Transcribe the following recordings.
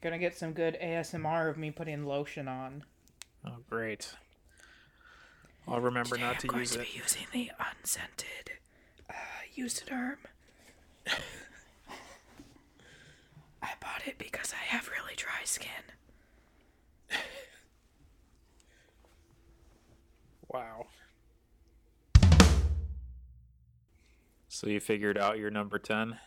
Gonna get some good ASMR of me putting lotion on. Oh, great. I'll remember Today not I'm to going use to it. be using the unscented uh, Eucerin. I bought it because I have really dry skin. Wow. So you figured out your number 10?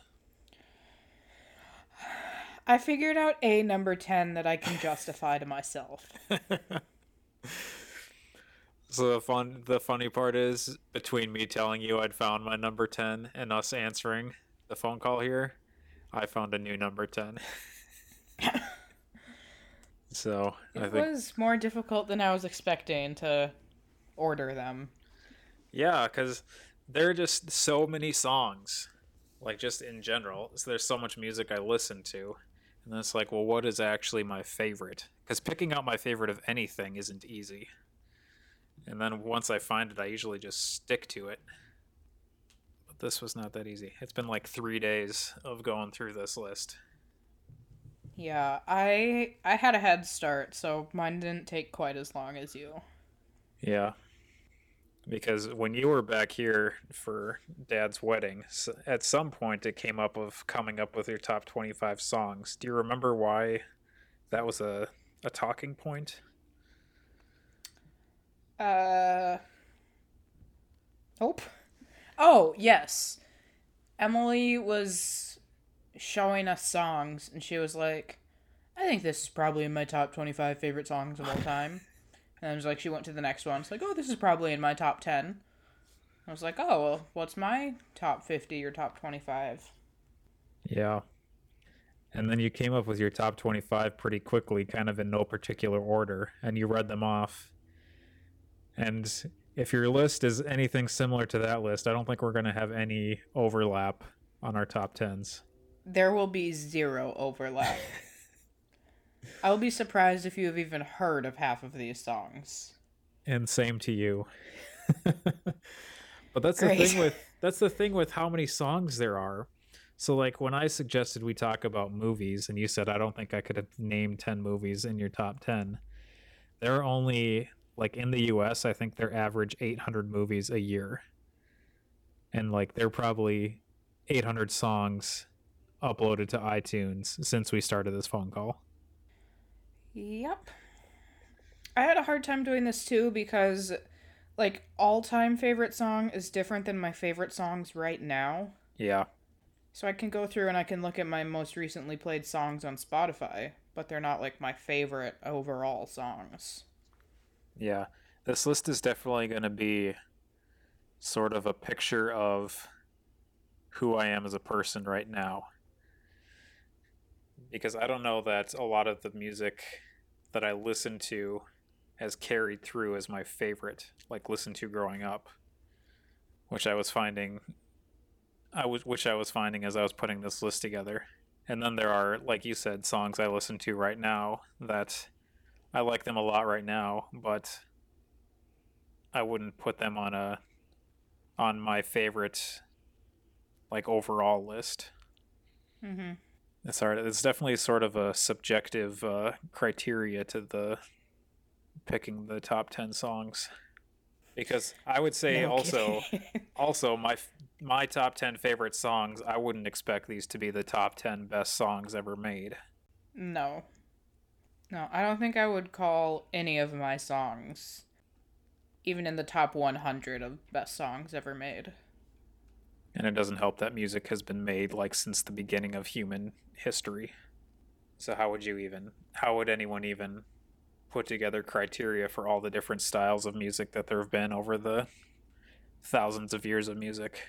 I figured out a number 10 that I can justify to myself. So the fun the funny part is between me telling you I'd found my number 10 and us answering the phone call here, I found a new number 10. so, I think It was more difficult than I was expecting to order them. Yeah, because there are just so many songs, like just in general. So there's so much music I listen to, and then it's like, well, what is actually my favorite? Because picking out my favorite of anything isn't easy. And then once I find it, I usually just stick to it. But this was not that easy. It's been like three days of going through this list. Yeah, I I had a head start, so mine didn't take quite as long as you. Yeah. Because when you were back here for Dad's wedding, at some point it came up of coming up with your top 25 songs. Do you remember why that was a, a talking point? Uh. Nope. Oh, yes. Emily was showing us songs, and she was like, I think this is probably my top 25 favorite songs of all time. And I was like, she went to the next one. It's like, oh, this is probably in my top 10. I was like, oh, well, what's my top 50 or top 25? Yeah. And then you came up with your top 25 pretty quickly, kind of in no particular order, and you read them off. And if your list is anything similar to that list, I don't think we're going to have any overlap on our top 10s. There will be zero overlap. I will be surprised if you have even heard of half of these songs. and same to you but that's Great. the thing with that's the thing with how many songs there are so like when i suggested we talk about movies and you said i don't think i could have named 10 movies in your top 10 there are only like in the us i think they're average 800 movies a year and like they're probably 800 songs uploaded to itunes since we started this phone call Yep. I had a hard time doing this too because, like, all time favorite song is different than my favorite songs right now. yeah So I can go through and I can look at my most recently played songs on Spotify, but they're not like my favorite overall songs. Yeah, this list is definitely going to be sort of a picture of who I am as a person right now. Because I don't know that a lot of the music that I listen to has carried through as my favorite, like listen to growing up, which I was finding I was which I was finding as I was putting this list together. And then there are, like you said, songs I listen to right now that I like them a lot right now, but I wouldn't put them on a on my favorite like overall list. Mm-hmm. It's hard. It's definitely sort of a subjective uh, criteria to the picking the top ten songs, because I would say also also my my top ten favorite songs. I wouldn't expect these to be the top ten best songs ever made. no. No, I don't think I would call any of my songs even in the top 100 of best songs ever made. And it doesn't help that music has been made like since the beginning of human history. So how would you even how would anyone even put together criteria for all the different styles of music that there have been over the thousands of years of music?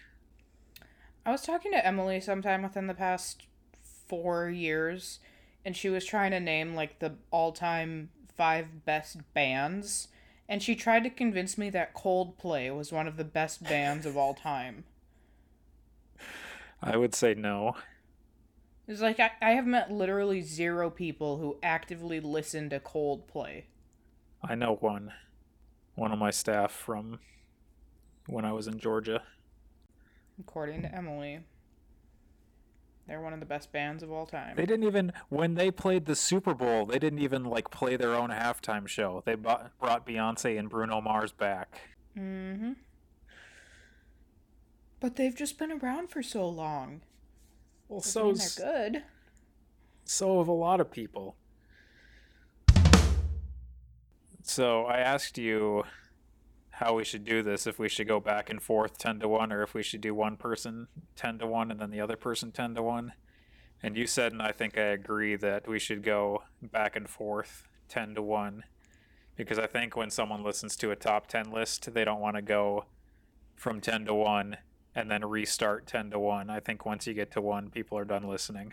I was talking to Emily sometime within the past four years, and she was trying to name like the all time five best bands, and she tried to convince me that Coldplay was one of the best bands of all time. I would say no. It's like I, I have met literally zero people who actively listen to Coldplay. I know one. One of my staff from when I was in Georgia. according to Emily. They're one of the best bands of all time. They didn't even when they played the Super Bowl. They didn't even like play their own halftime show. They bought, brought Beyonce and Bruno Mars back. Mm-hmm. But they've just been around for so long. Well, so they're good. so have a lot of people. So I asked you how we should do this, if we should go back and forth 10 to 1, or if we should do one person 10 to 1 and then the other person 10 to 1. And you said, and I think I agree, that we should go back and forth 10 to 1. Because I think when someone listens to a top 10 list, they don't want to go from 10 to 1 and then restart 10 to 1. I think once you get to 1, people are done listening.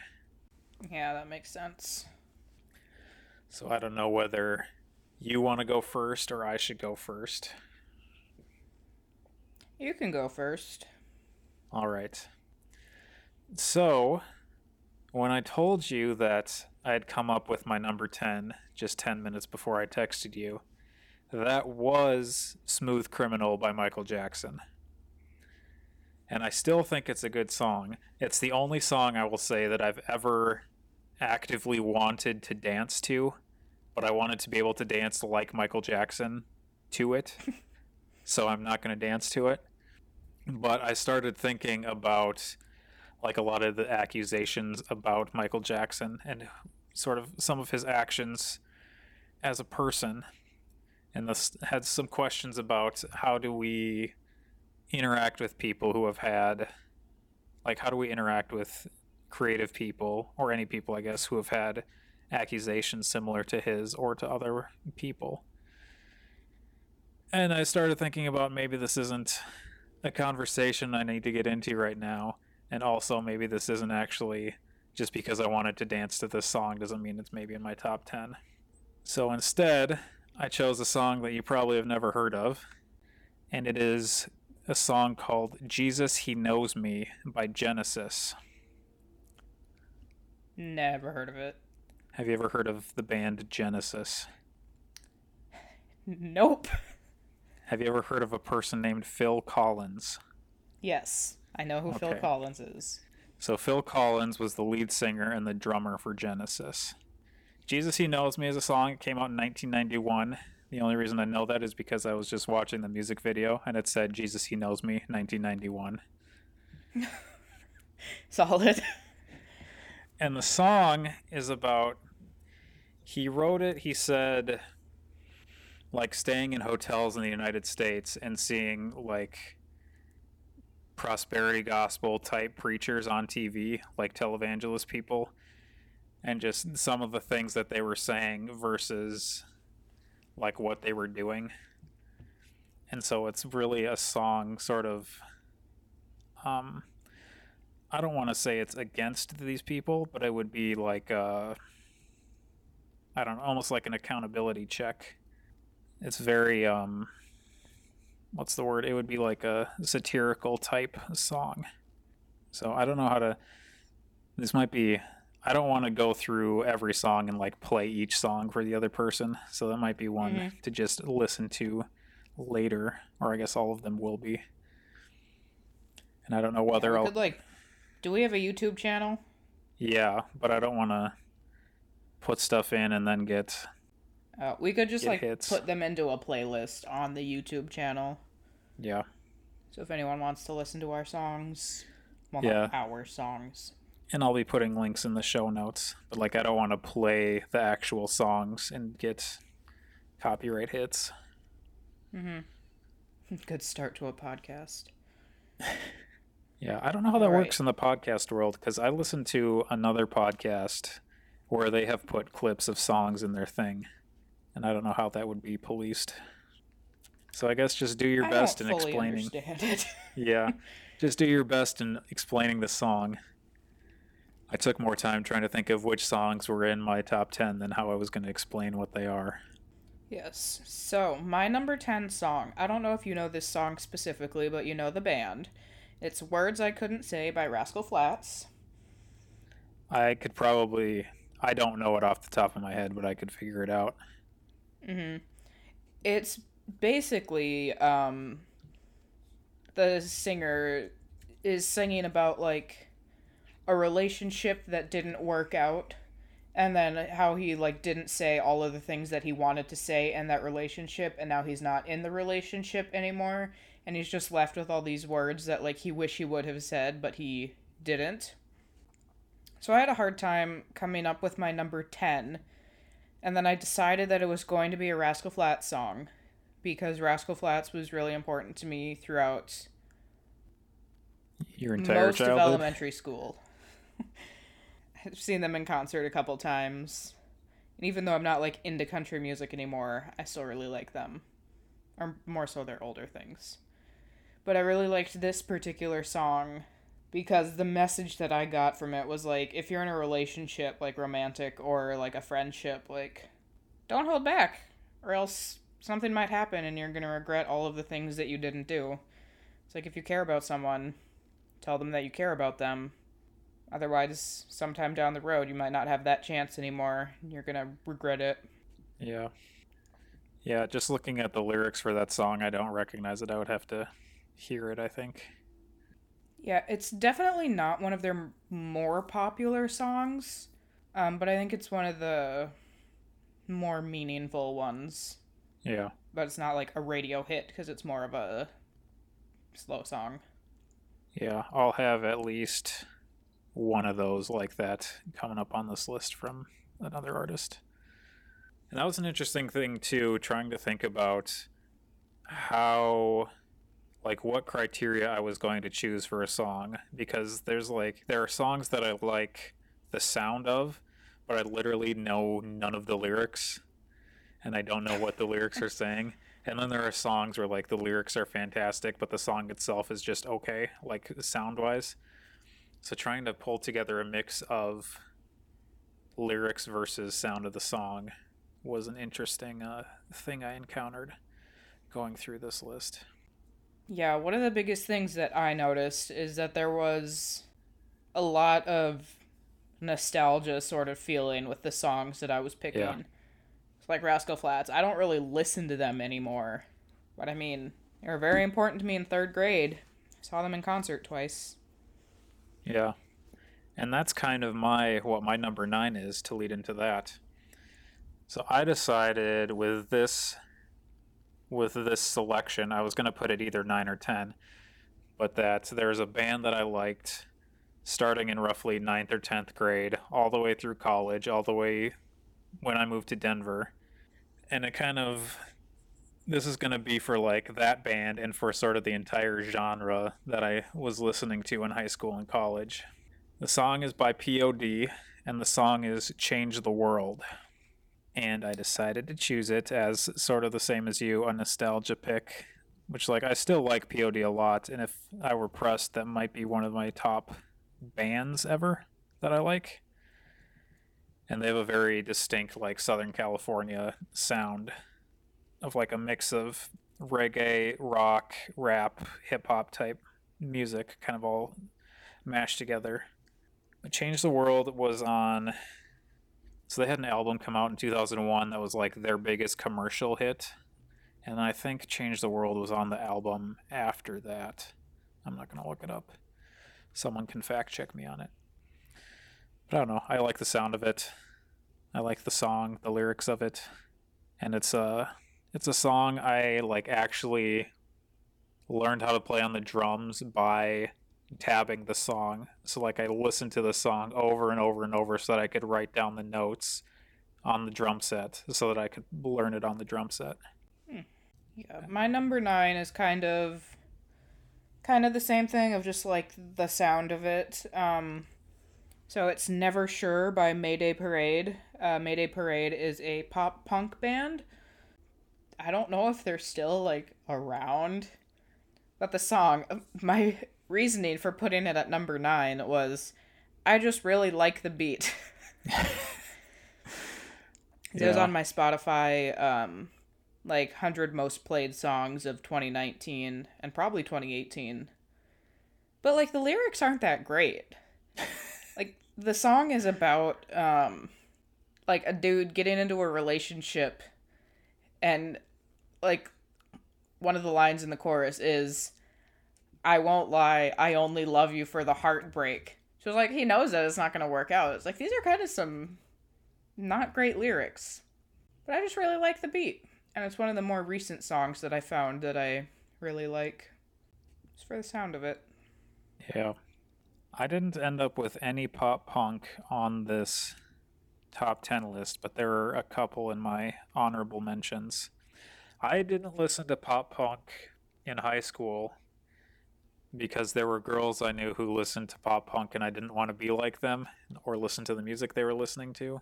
Yeah, that makes sense. So I don't know whether you want to go first or I should go first. You can go first. All right. So, when I told you that I had come up with my number 10 just 10 minutes before I texted you, that was Smooth Criminal by Michael Jackson. And I still think it's a good song. It's the only song I will say that I've ever actively wanted to dance to, but I wanted to be able to dance like Michael Jackson to it. so I'm not going to dance to it. But I started thinking about like a lot of the accusations about Michael Jackson and sort of some of his actions as a person and this had some questions about how do we interact with people who have had like how do we interact with creative people or any people I guess who have had accusations similar to his or to other people. And I started thinking about maybe this isn't a conversation I need to get into right now. And also, maybe this isn't actually just because I wanted to dance to this song doesn't mean it's maybe in my top 10. So instead, I chose a song that you probably have never heard of. And it is a song called Jesus He Knows Me by Genesis. Never heard of it. Have you ever heard of the band Genesis? Nope. Have you ever heard of a person named Phil Collins? Yes, I know who Phil Collins is. So Phil Collins was the lead singer and the drummer for Genesis. Jesus He Knows Me is a song. It came out in 1991. The only reason I know that is because I was just watching the music video and it said Jesus He Knows Me 1991. Solid. And the song is about he wrote it, he said like staying in hotels in the United States and seeing like prosperity gospel type preachers on TV, like televangelist people, and just some of the things that they were saying versus like what they were doing. And so it's really a song sort of um I don't want to say it's against these people, but it would be like uh I don't know, almost like an accountability check. It's very um what's the word? It would be like a satirical type song. So I don't know how to this might be I don't want to go through every song and like play each song for the other person. So that might be one Mhm. to just listen to later, or I guess all of them will be. And I don't know whether we I'll could like. Do we have a YouTube channel? Yeah, but I don't want to put stuff in and then get. Uh, we could just like hits. put them into a playlist on the YouTube channel. Yeah, So if anyone wants to listen to our songs, well, Yeah. not our songs. And I'll be putting links in the show notes. But like, I don't want to play the actual songs and get copyright hits. Mm-hmm. Good start to a podcast. Yeah, I don't know how that All right. works in the podcast world because I listened to another podcast where they have put clips of songs in their thing, and I don't know how that would be policed. So I guess just do your I best in fully explaining. understand it. Yeah, just do your best in explaining the song. I took more time trying to think of which songs were in my top 10 than how I was going to explain what they are. yes. So my number ten song. I don't know if you know this song specifically, but you know the band. It's "Words I Couldn't Say" by Rascal Flatts. I could probably, I don't know it off the top of my head, but I could figure it out. Mm-hmm. It's basically um, the singer is singing about like a relationship that didn't work out and then how he like didn't say all of the things that he wanted to say in that relationship and now he's not in the relationship anymore and he's just left with all these words that like he wish he would have said but he didn't so i had a hard time coming up with my number 10 and then i decided that it was going to be a rascal flatts song because rascal flatts was really important to me throughout Your entire most childhood. of elementary school. I've seen them in concert a couple times. And even though I'm not like into country music anymore, I still really like them. Or more so their older things. But I really liked this particular song because the message that I got from it was like if you're in a relationship like romantic or like a friendship like don't hold back or else something might happen and you're going to regret all of the things that you didn't do. It's like if you care about someone, tell them that you care about them. Otherwise, sometime down the road, you might not have that chance anymore. and You're gonna regret it. Yeah. Yeah, just looking at the lyrics for that song, I don't recognize it. I would have to hear it, I think. Yeah, it's definitely not one of their more popular songs, um, but I think it's one of the more meaningful ones. Yeah. But it's not like a radio hit because it's more of a slow song. Yeah, I'll have at least one of those like that coming up on this list from another artist. And that was an interesting thing too, trying to think about how like what criteria I was going to choose for a song because there's like there are songs that I like the sound of, but I literally know none of the lyrics and I don't know what the lyrics are saying. And then there are songs where like the lyrics are fantastic, but the song itself is just okay, like sound wise. So trying to pull together a mix of lyrics versus sound of the song was an interesting uh, thing I encountered going through this list. Yeah, one of the biggest things that I noticed is that there was a lot of nostalgia sort of feeling with the songs that I was picking. Yeah. It's like Rascal Flatts. I don't really listen to them anymore. But I mean, they were very important to me in third grade. I saw them in concert twice. Yeah. And that's kind of my what my number 9 is to lead into that. So I decided with this with this selection, I was going to put it either 9 or 10, but that there's a band that I liked starting in roughly 9th or 10th grade, all the way through college, all the way when I moved to Denver. And it kind of this is going to be for like that band and for sort of the entire genre that I was listening to in high school and college. The song is by POD and the song is Change the World. And I decided to choose it as sort of the same as you, a nostalgia pick, which like I still like POD a lot and if I were pressed that might be one of my top bands ever that I like. And they have a very distinct like Southern California sound of like a mix of reggae, rock, rap, hip hop type music, kind of all mashed together. Change the World was on. So they had an album come out in 2001 that was like their biggest commercial hit. And I think Change the World was on the album after that. I'm not going to look it up. Someone can fact check me on it. But I don't know. I like the sound of it. I like the song, the lyrics of it. And it's a it's a song I like actually learned how to play on the drums by tabbing the song. So like I listened to the song over and over and over so that I could write down the notes on the drum set so that I could learn it on the drum set. Yeah, my number nine is kind of kind of the same thing of just like the sound of it. Um, so it's Never Sure by Mayday Parade. Uh, Mayday Parade is a pop punk band. I don't know if they're still like around, but the song, my reasoning for putting it at number nine was I just really like the beat. It was on my Spotify, um, like 100 most played songs of 2019 and probably 2018. But, like, the lyrics aren't that great. like, the song is about, um, like, a dude getting into a relationship and, like, one of the lines in the chorus is, I won't lie, I only love you for the heartbreak. She was like, he knows that it's not going to work out. It's like, these are kind of some not great lyrics. But I just really like the beat. And it's one of the more recent songs that I found that I really like. Just for the sound of it. Yeah. I didn't end up with any pop punk on this top 10 list, but there are a couple in my honorable mentions. I didn't listen to pop punk in high school because there were girls I knew who listened to pop punk and I didn't want to be like them or listen to the music they were listening to.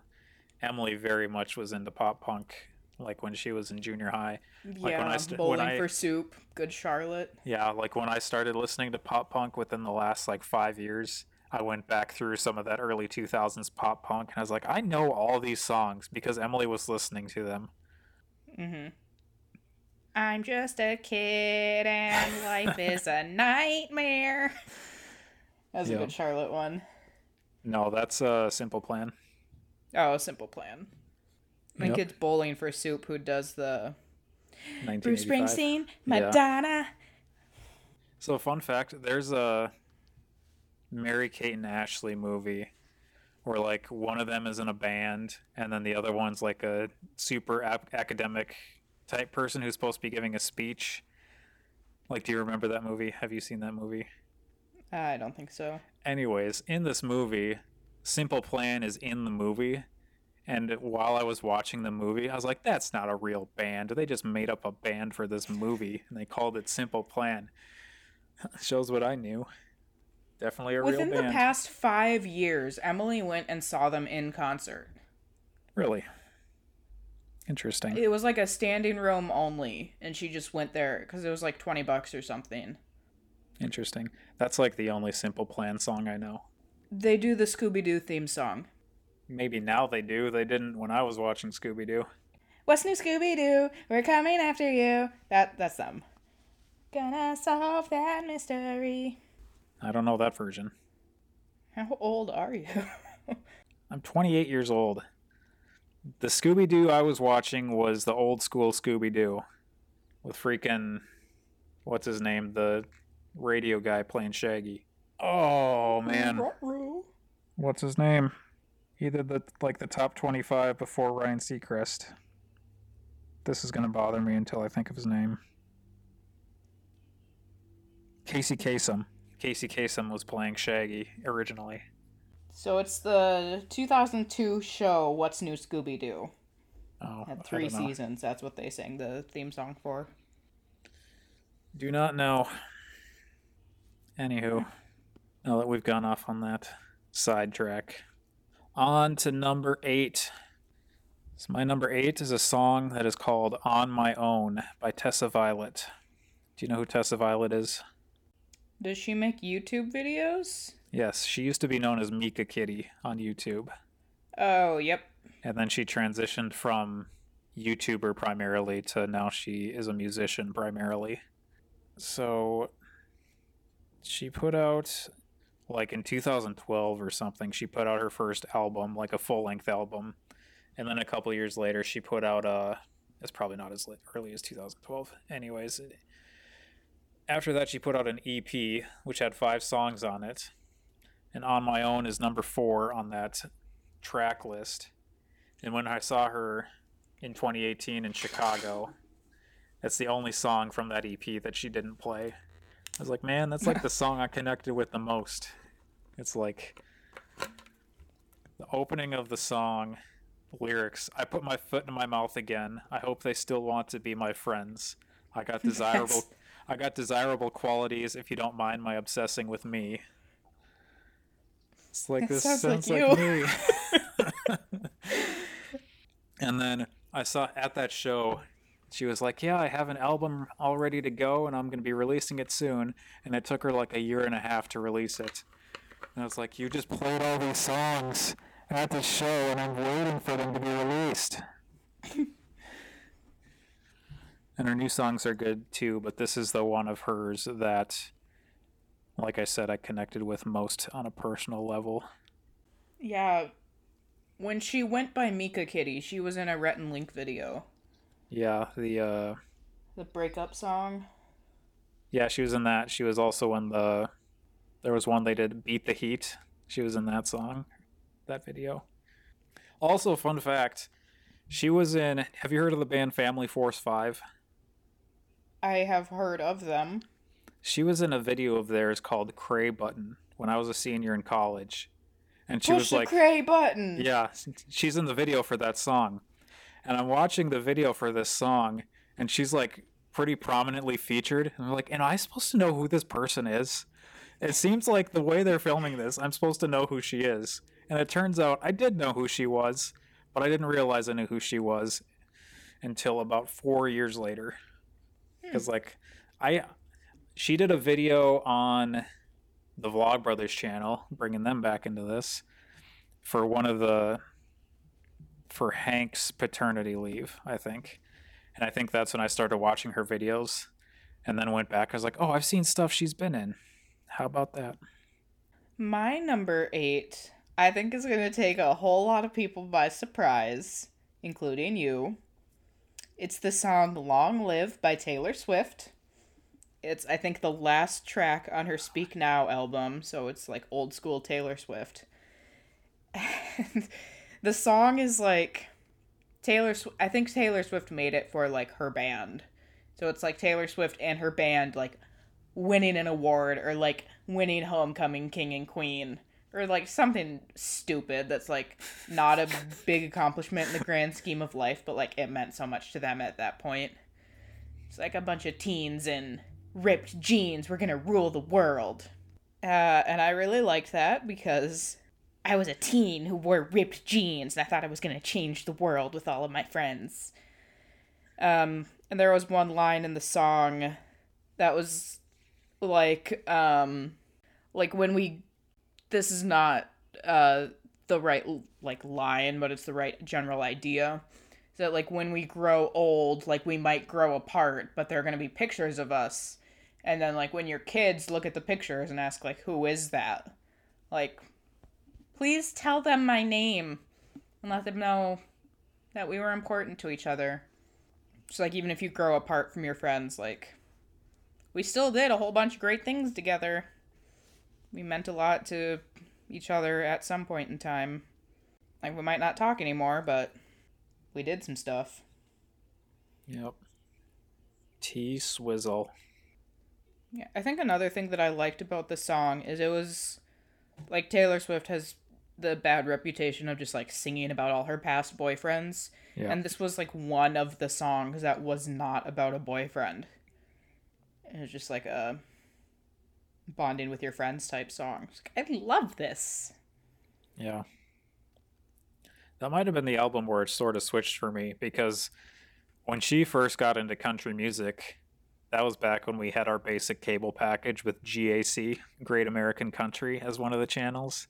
Emily very much was into pop punk like when she was in junior high. Like yeah, when I st- Bowling when I- for Soup, Good Charlotte. Yeah, like when I started listening to pop punk within the last like 5 years, I went back through some of that early 2000s pop punk and I was like, I know all these songs because Emily was listening to them. Mm-hmm. I'm just a kid and life is a nightmare. That's Yeah. a good Charlotte one. No, that's a simple plan. Oh, a Simple Plan. My Yep. kid's bowling for soup who does the Bruce 1985. Springsteen, Yeah. Madonna. So, fun fact there's a Mary Kate and Ashley movie where, like, one of them is in a band, and then the other one's like a super ap- academic type person who's supposed to be giving a speech. Like, do you remember that movie? Have you seen that movie? I don't think so. Anyways, in this movie, Simple Plan is in the movie. And while I was watching the movie, I was like, that's not a real band. They just made up a band for this movie and they called it Simple Plan. Shows what I knew. Definitely a Within real band. Within the past five years, Emily went and saw them in concert. really. Interesting. It was like a standing room only, and she just went there because it was like 20 bucks or something. Interesting. That's like the only Simple Plan song I know. They do the Scooby Doo theme song. Maybe now they do. They didn't when I was watching Scooby Doo. What's new, Scooby Doo? We're coming after you. That that's them. Gonna solve that mystery. I don't know that version. How old are you? I'm 28 years old. The Scooby Doo I was watching was the old school Scooby Doo with freaking what's his name, the radio guy playing Shaggy. Oh man, what's his name? He did the like the top 25 before Ryan Seacrest. This is gonna bother me until I think of his name. Casey Kasem. Casey Kasem was playing Shaggy originally. So it's the 2002 show What's New Scooby Doo. Oh, Had I three seasons. That's what they sang the theme song for. Do not know. Anywho, now that we've gone off on that sidetrack, on to number eight. So my number eight is a song that is called "On My Own" by Tessa Violet. Do you know who Tessa Violet is? Does she make YouTube videos? Yes, she used to be known as Meekakitty on YouTube, Oh, yep. and then she transitioned from YouTuber primarily to now she is a musician primarily. So she put out like in 2012 or something she put out her first album like a full-length album and then a couple years later she put out a it's probably not as early as 2012 anyways after that she put out an ep which had five songs on it and on my own is number four on that track list and when i saw her in 2018 in chicago that's the only song from that ep that she didn't play I was like, man, that's like the song I connected with the most. It's like the opening of the song lyrics. I put my foot in my mouth again. I hope they still want to be my friends. I got desirable Yes. I got desirable qualities if you don't mind my obsessing with me. It's like this sounds like sounds like, you. me. and then I saw at that show she was like, "Yeah, I have an album all ready to go, and I'm going to be releasing it soon." And it took her like a year and a half to release it. And I was like, "You just played all these songs at the show, and I'm waiting for them to be released." and her new songs are good too, but this is the one of hers that, like I said, I connected with most on a personal level. Yeah. When she went by Meekakitty, she was in a Rhett and Link video. Yeah, the uh, The breakup song. yeah, she was in that. She was also in the. There was one they did, "Beat the Heat." She was in that song, that video. Also, fun fact she was in. Have you heard of the band Family Force 5? I have heard of them. She was in a video of theirs called Cray Button when I was a senior in college. And she Push was the like, cray button. Yeah, she's in the video for that song. And I'm watching the video for this song, and she's like pretty prominently featured. And I'm like, Am I supposed to know who this person is? It seems like the way they're filming this, I'm supposed to know who she is. And it turns out I did know who she was, but I didn't realize I knew who she was until about four years later. Hmm. Because, like, I. She did a video on the Vlogbrothers channel, bringing them back into this for one of the for Hank's paternity leave, I think. And I think that's when I started watching her videos and then went back. I was like, oh, I've seen stuff she's been in. How about that? My number eight, I think, is going to take a whole lot of people by surprise, including you. It's the song Long Live by Taylor Swift. It's, I think, the last track on her Speak Now album, so it's like old school Taylor Swift. And the song is like Taylor Sw- I think Taylor Swift made it for like her band. So it's like Taylor Swift and her band like winning an award or like winning homecoming king and queen or like something stupid that's like not a big accomplishment in the grand scheme of life but like it meant so much to them at that point. It's like a bunch of teens in ripped jeans, we're to rule the world. Uh, and I really liked that because I was a teen who wore ripped jeans and I thought I was to change the world with all of my friends. Um, and there was one line in the song that was like, um, like when we, this is not, uh, the right, like, line, but it's the right general idea. That, like, when we grow old, like, we might grow apart, but there are going to be pictures of us. And then, like, when your kids look at the pictures and ask, like, who is that? Like, Please tell them my name and let them know that we were important to each other. Just like even if you grow apart from your friends, like we still did a whole bunch of great things together. We meant a lot to each other at some point in time. Like we might not talk anymore, but we did some stuff. Yep. T Swizzle. Yeah, I think another thing that I liked about the song is it was like Taylor Swift has the bad reputation of just like singing about all her past boyfriends. Yeah. And this was like one of the songs that was not about a boyfriend. It was just like a bonding with your friends type song. I love this. Yeah. That might have been the album where it sort of switched for me because when she first got into country music, that was back when we had our basic cable package with GAC, Great American Country, as one of the channels.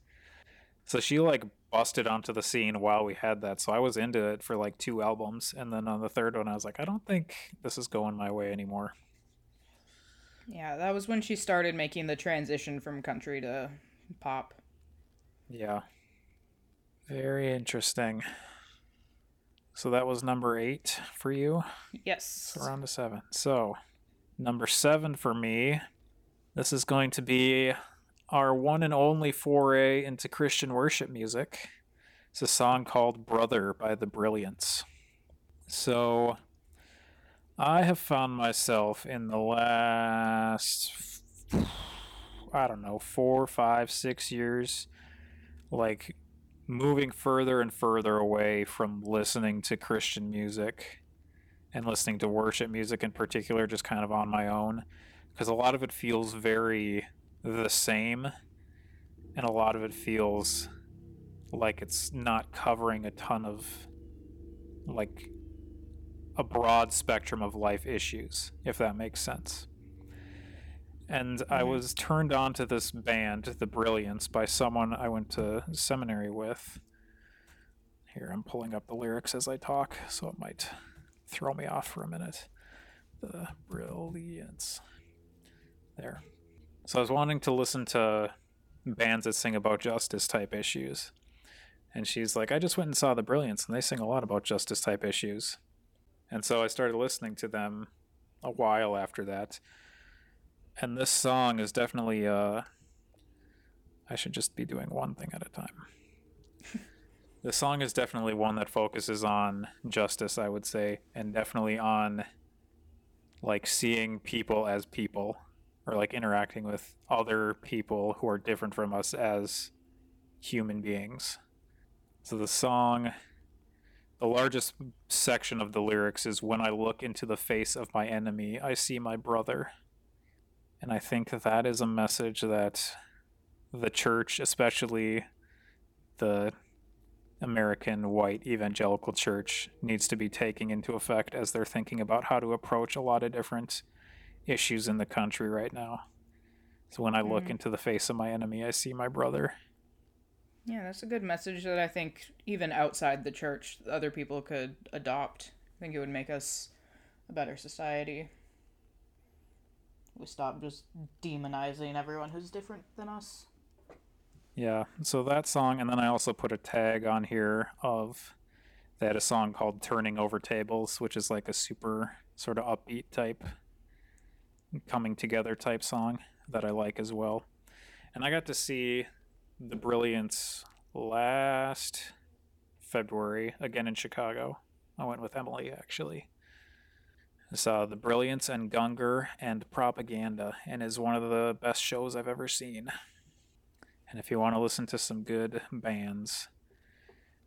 So she like busted onto the scene while we had that. So I was into it for like two albums. And then on the third one, I was like, I don't think this is going my way anymore. Yeah, that was when she started making the transition from country to pop. Yeah. Very interesting. So that was number eight for you? Yes. So around to seven. So number seven for me, this is going to be our one and only foray into Christian worship music. It's a song called Brother by the Brilliance. So I have found myself in the last, I don't know, four, five, six years, like moving further and further away from listening to Christian music and listening to worship music in particular, just kind of on my own. Because a lot of it feels very the same, and a lot of it feels like it's not covering a ton of like a broad spectrum of life issues, if that makes sense. And mm-hmm. I was turned on to this band, The Brilliance, by someone I went to seminary with. Here, I'm pulling up the lyrics as I talk, so it might throw me off for a minute. The Brilliance. There. So I was wanting to listen to bands that sing about justice type issues. And she's like, I just went and saw The Brilliance, and they sing a lot about justice type issues. And so I started listening to them a while after that. And this song is definitely, uh, I should just be doing one thing at a time. The song is definitely one that focuses on justice, I would say, and definitely on like seeing people as people or like interacting with other people who are different from us as human beings. So the song the largest section of the lyrics is when I look into the face of my enemy, I see my brother. And I think that is a message that the church, especially the American white evangelical church, needs to be taking into effect as they're thinking about how to approach a lot of different issues in the country right now. So when I look mm. into the face of my enemy, I see my brother. Yeah, that's a good message that I think even outside the church, other people could adopt. I think it would make us a better society. We stop just demonizing everyone who's different than us. Yeah, so that song, and then I also put a tag on here of they had a song called Turning Over Tables, which is like a super sort of upbeat type, coming together type song that I like as well. And I got to see the Brilliance last February, again in Chicago. I went with Emily, actually. I saw The Brilliance and Gungor and Propaganda, and is one of the best shows I've ever seen. And if you want to listen to some good bands,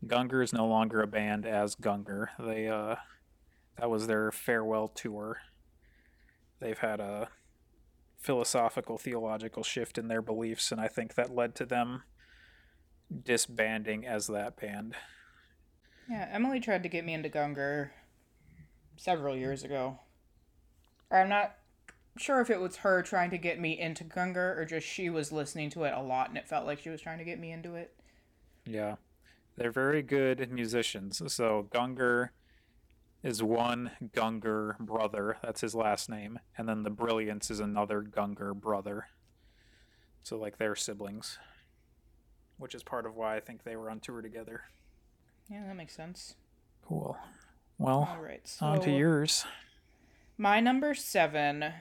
Gungor is no longer a band as Gungor. They uh, that was their farewell tour. They've had a philosophical theological shift in their beliefs and i think that led to them disbanding as that band yeah emily tried to get me into gungor several years ago i'm not sure if it was her trying to get me into gungor or just she was listening to it a lot and it felt like she was trying to get me into it yeah they're very good musicians so gungor is one Gungor brother. That's his last name. And then the Brilliance is another Gungor brother. So, like, they're siblings. Which is part of why I think they were on tour together. Yeah, that makes sense. Cool. Well, All right, so on to yours. My number seven.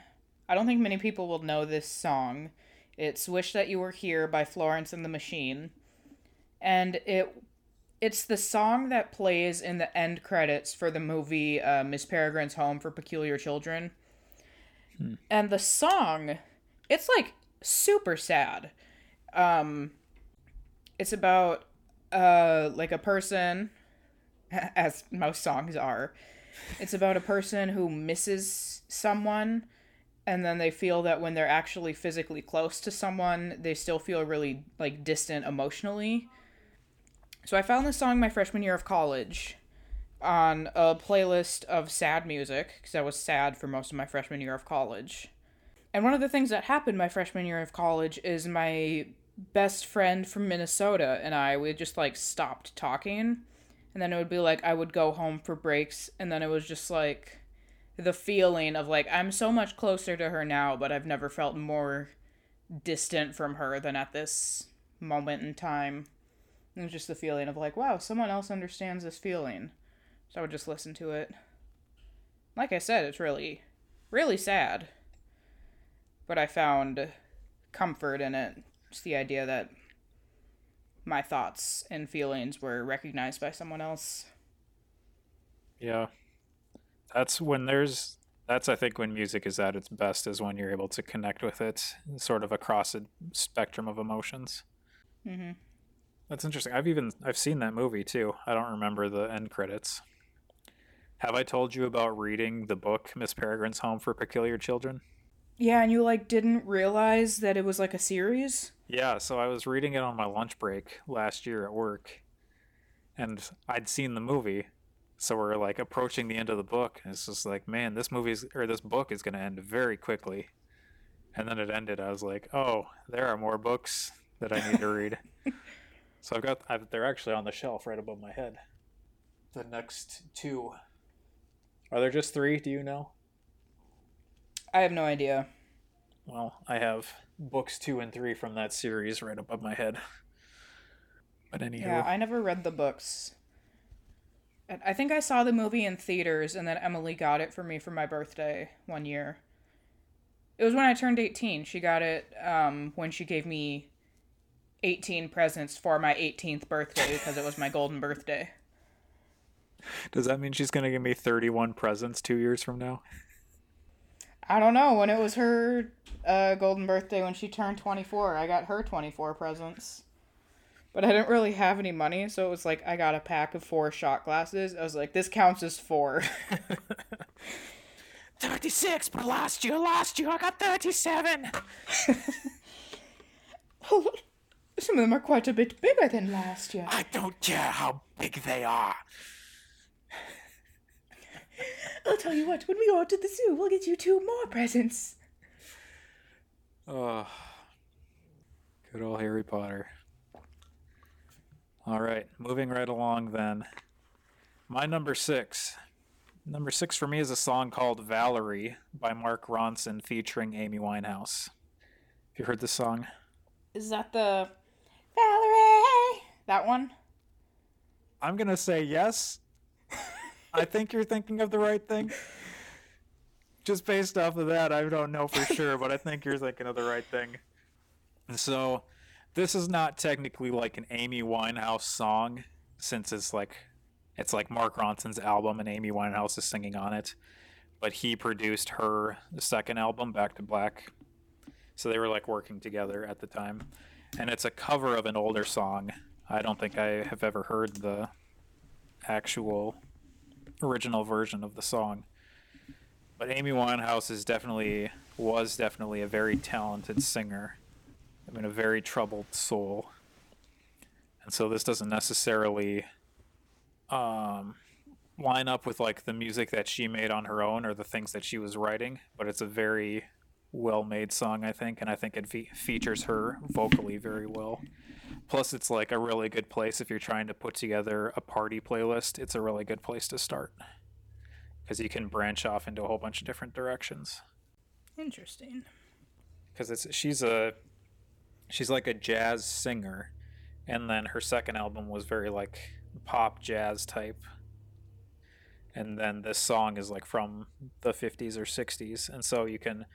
I don't think many people will know this song. It's Wish That You Were Here by Florence and the Machine. And it it's the song that plays in the end credits for the movie uh, Miss Peregrine's Home for Peculiar Children. Hmm. And the song, it's like super sad. Um, it's about uh, like a person, as most songs are. It's about a person who misses someone, and then they feel that when they're actually physically close to someone, they still feel really like distant emotionally so I found this song my freshman year of college on a playlist of sad music because I was sad for most of my freshman year of college. And one of the things that happened my freshman year of college is my best friend from Minnesota and I we just like stopped talking. And then it would be like I would go home for breaks and then it was just like the feeling of like I'm so much closer to her now, but I've never felt more distant from her than at this moment in time. It was just the feeling of like, wow, someone else understands this feeling. So I would just listen to it. Like I said, it's really, really sad. But I found comfort in it. Just the idea that my thoughts and feelings were recognized by someone else. Yeah. That's when there's that's I think when music is at its best is when you're able to connect with it sort of across a spectrum of emotions. Mhm. That's interesting. I've even I've seen that movie too. I don't remember the end credits. Have I told you about reading the book Miss Peregrine's Home for Peculiar Children? Yeah, and you like didn't realize that it was like a series? Yeah, so I was reading it on my lunch break last year at work. And I'd seen the movie. So we're like approaching the end of the book. And it's just like, man, this movie's or this book is gonna end very quickly. And then it ended. I was like, oh, there are more books that I need to read. So I've got I've, they're actually on the shelf right above my head. The next two. Are there just three? Do you know? I have no idea. Well, I have books two and three from that series right above my head. But anyhow. Yeah, I never read the books. I think I saw the movie in theaters, and then Emily got it for me for my birthday one year. It was when I turned 18. She got it um, when she gave me 18 presents for my 18th birthday because it was my golden birthday. Does that mean she's going to give me 31 presents two years from now? I don't know. When it was her uh, golden birthday when she turned 24, I got her 24 presents. But I didn't really have any money, so it was like I got a pack of four shot glasses. I was like, this counts as four. 36, but last year, last year I got 37. Some of them are quite a bit bigger than last year. I don't care how big they are. I'll tell you what, when we go to the zoo, we'll get you two more presents. Oh, good old Harry Potter. All right, moving right along then. My number six. Number six for me is a song called Valerie by Mark Ronson featuring Amy Winehouse. Have you heard this song? Is that the Valerie? That one? I'm going to say yes. I think you're thinking of the right thing. Just based off of that, I don't know for sure, but I think you're thinking of the right thing. And so, this is not technically like an Amy Winehouse song, since it's like it's like Mark Ronson's album and Amy Winehouse is singing on it. But he produced her second album, Back to Black. So they were like working together at the time. And it's a cover of an older song. I don't think I have ever heard the actual original version of the song. But Amy Winehouse is definitely was definitely a very talented singer. I mean a very troubled soul. And so this doesn't necessarily um, line up with like the music that she made on her own or the things that she was writing, but it's a very well made song, I think, and I think it fe- features her vocally very well. Plus, it's like a really good place if you're trying to put together a party playlist. It's a really good place to start because you can branch off into a whole bunch of different directions. Interesting. Because it's she's a she's like a jazz singer, and then her second album was very like pop jazz type. And then this song is like from the 50s or 60s. And so you can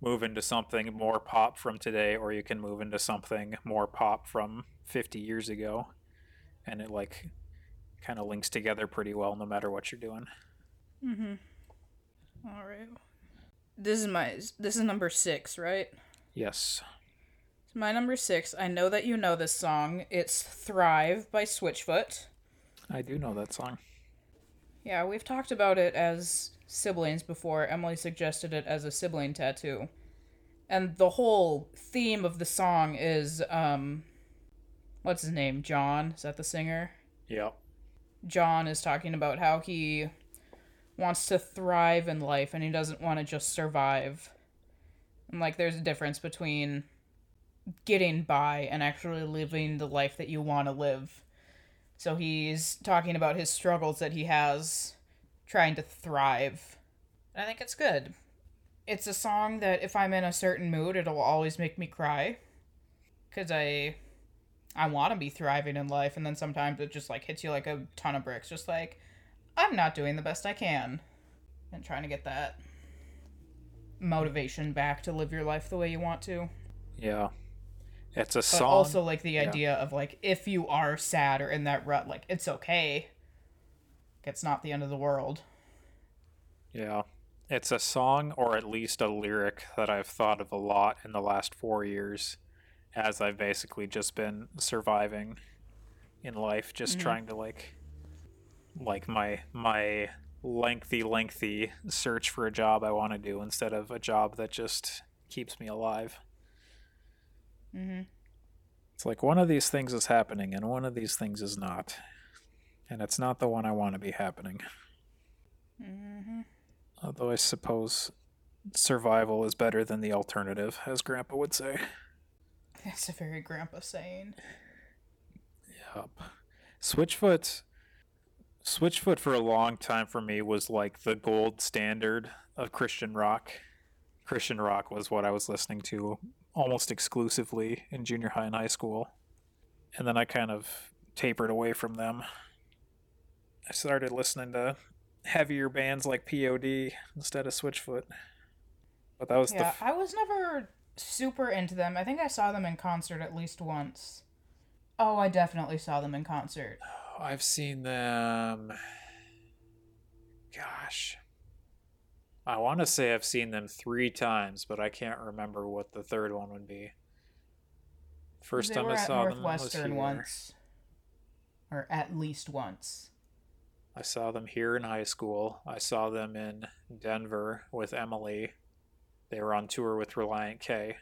move into something more pop from today, or you can move into something more pop from 50 years ago. And it like kind of links together pretty well no matter what you're doing. Mm-hmm. All right. This is my this is number six, right? Yes. My number six. I know that you know this song. It's "Thrive" by Switchfoot. I do know that song. Yeah, we've talked about it as siblings before. Emily suggested it as a sibling tattoo. And the whole theme of the song is um what's his name? John, is that the singer? Yep. John is talking about how he wants to thrive in life and he doesn't want to just survive. And like there's a difference between getting by and actually living the life that you want to live. So he's talking about his struggles that he has trying to thrive. I think it's good. It's a song that if I'm in a certain mood, it'll always make me cry cuz I I want to be thriving in life and then sometimes it just like hits you like a ton of bricks just like I'm not doing the best I can and trying to get that motivation back to live your life the way you want to. Yeah. It's a song. also like the yeah. idea of like if you are sad or in that rut, like it's okay. It's not the end of the world. Yeah. It's a song or at least a lyric that I've thought of a lot in the last four years as I've basically just been surviving in life, just Mhm. trying to like like my my lengthy, lengthy search for a job I want to do instead of a job that just keeps me alive. Mm-hmm. It's like one of these things is happening and one of these things is not. And it's not the one I want to be happening. Mm-hmm. Although I suppose survival is better than the alternative, as Grandpa would say. That's a very grandpa saying. Yup. Switchfoot Switchfoot for a long time for me was like the gold standard of Christian rock. Christian rock was what I was listening to almost exclusively in junior high and high school. And then I kind of tapered away from them. I started listening to heavier bands like POD instead of Switchfoot. But that was Yeah, f- I was never super into them. I think I saw them in concert at least once. Oh, I definitely saw them in concert. I've seen them. Gosh. I want to say I've seen them three times, but I can't remember what the third one would be. First They time I saw them was here. once, or at least once. I saw them here in high school. I saw them in Denver with Emily. They were on tour with Relient K.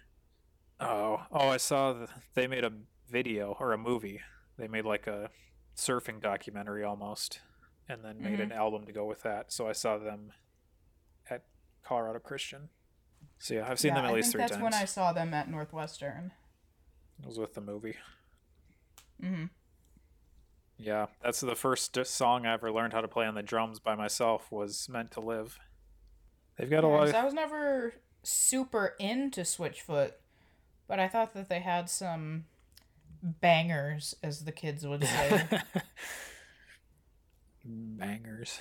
Oh, oh! I saw th- they made a video or a movie. They made like a surfing documentary almost, and then made an mm-hmm. album to go with that. So I saw them Colorado Christian. So yeah, I've seen Yeah, them at I least think three that's times. That's when I saw them at Northwestern. It was with the movie. hmm Yeah, that's the first song I ever learned how to play on the drums by myself. Was meant to live. They've got a lot. Of, I was never super into Switchfoot, but I thought that they had some bangers, as the kids would say. bangers.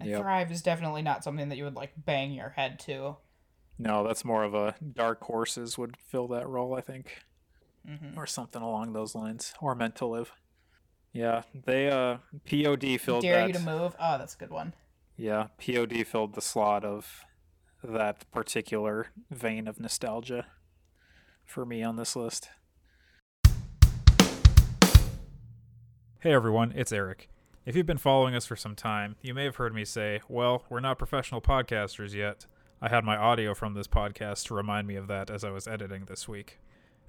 And Yep. Thrive is definitely not something that you would like bang your head to. No, that's more of a Dark Horses would fill that role, I think, hmm or something along those lines, or Meant to Live. Yeah, they uh POD filled Dare that. you to move? Oh, that's a good one. Yeah, POD filled the slot of that particular vein of nostalgia for me on this list. Hey everyone, it's Eric. If you've been following us for some time, you may have heard me say, well, we're not professional podcasters yet. I had my audio from this podcast to remind me of that as I was editing this week.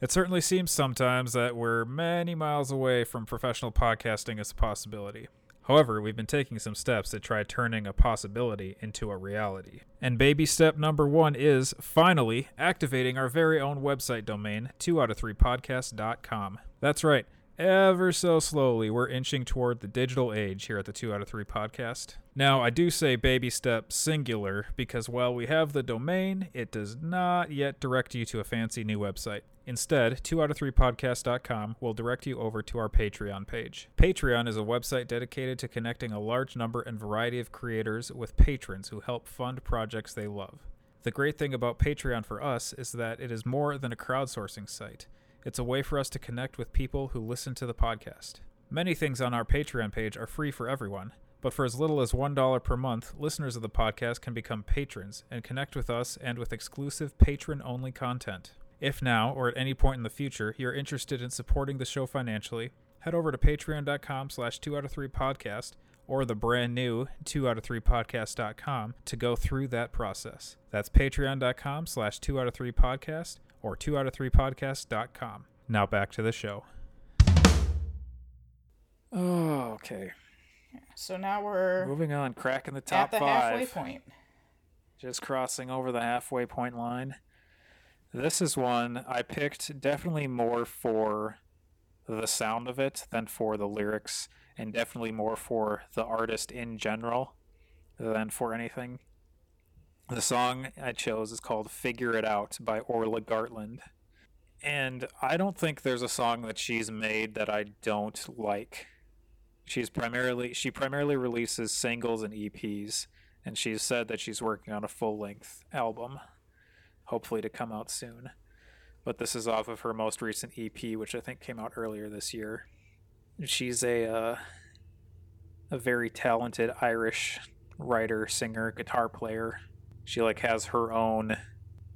It certainly seems sometimes that we're many miles away from professional podcasting as a possibility. However, we've been taking some steps to try turning a possibility into a reality. And baby step number one is finally activating our very own website domain, 2 out of 3 podcast.com. That's right. Ever so slowly, we're inching toward the digital age here at the 2 out of 3 podcast. Now, I do say baby step singular because while we have the domain, it does not yet direct you to a fancy new website. Instead, 2 out of 3 podcast.com will direct you over to our Patreon page. Patreon is a website dedicated to connecting a large number and variety of creators with patrons who help fund projects they love. The great thing about Patreon for us is that it is more than a crowdsourcing site. It's a way for us to connect with people who listen to the podcast. Many things on our Patreon page are free for everyone, but for as little as $1 per month, listeners of the podcast can become patrons and connect with us and with exclusive patron only content. If now or at any point in the future you're interested in supporting the show financially, head over to patreon.com slash 2 out of 3 podcast or the brand new 2 out of 3 podcast.com to go through that process. That's patreon.com slash 2 out of 3 podcast or 2 out of 3 podcast.com. Now back to the show. Oh, okay. So now we're Moving on, cracking the top at the five. halfway point. just crossing over the halfway point line. This is one I picked definitely more for the sound of it than for the lyrics, and definitely more for the artist in general than for anything. The song I chose is called Figure It Out by Orla Gartland. And I don't think there's a song that she's made that I don't like. She's primarily she primarily releases singles and EPs and she's said that she's working on a full length album, hopefully to come out soon. But this is off of her most recent EP, which I think came out earlier this year. She's a uh, a very talented Irish writer, singer, guitar player. She like has her own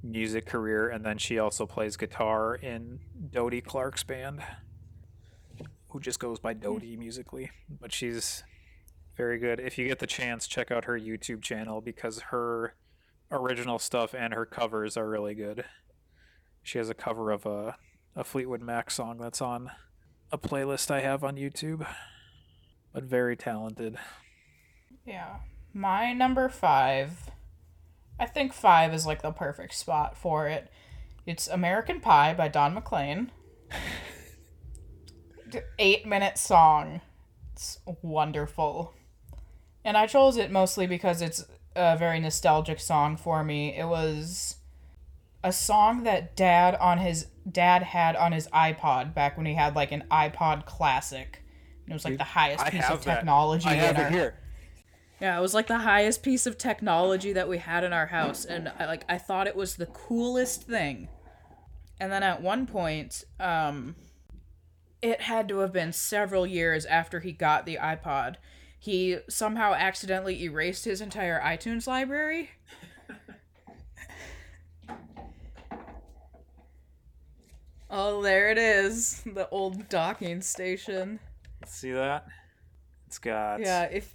music career, and then she also plays guitar in Dodie Clark's band, who just goes by hmm. Dodie musically. But she's very good. If you get the chance, check out her YouTube channel because her original stuff and her covers are really good. She has a cover of a, a Fleetwood Mac song that's on a playlist I have on YouTube. But very talented. Yeah. My number five. I think five is like the perfect spot for it. It's American Pie by Don McLean. Eight minute song. It's wonderful. And I chose it mostly because it's a very nostalgic song for me. It was a song that dad on his dad had on his iPod back when he had like an iPod classic. And it was like the highest I piece of that. technology I in have our it here. Yeah, it was like the highest piece of technology that we had in our house, and I like I thought it was the coolest thing. And then at one point, um, it had to have been several years after he got the iPod. He somehow accidentally erased his entire iTunes library. oh, there it is. The old docking station. See that? It's got Yeah, if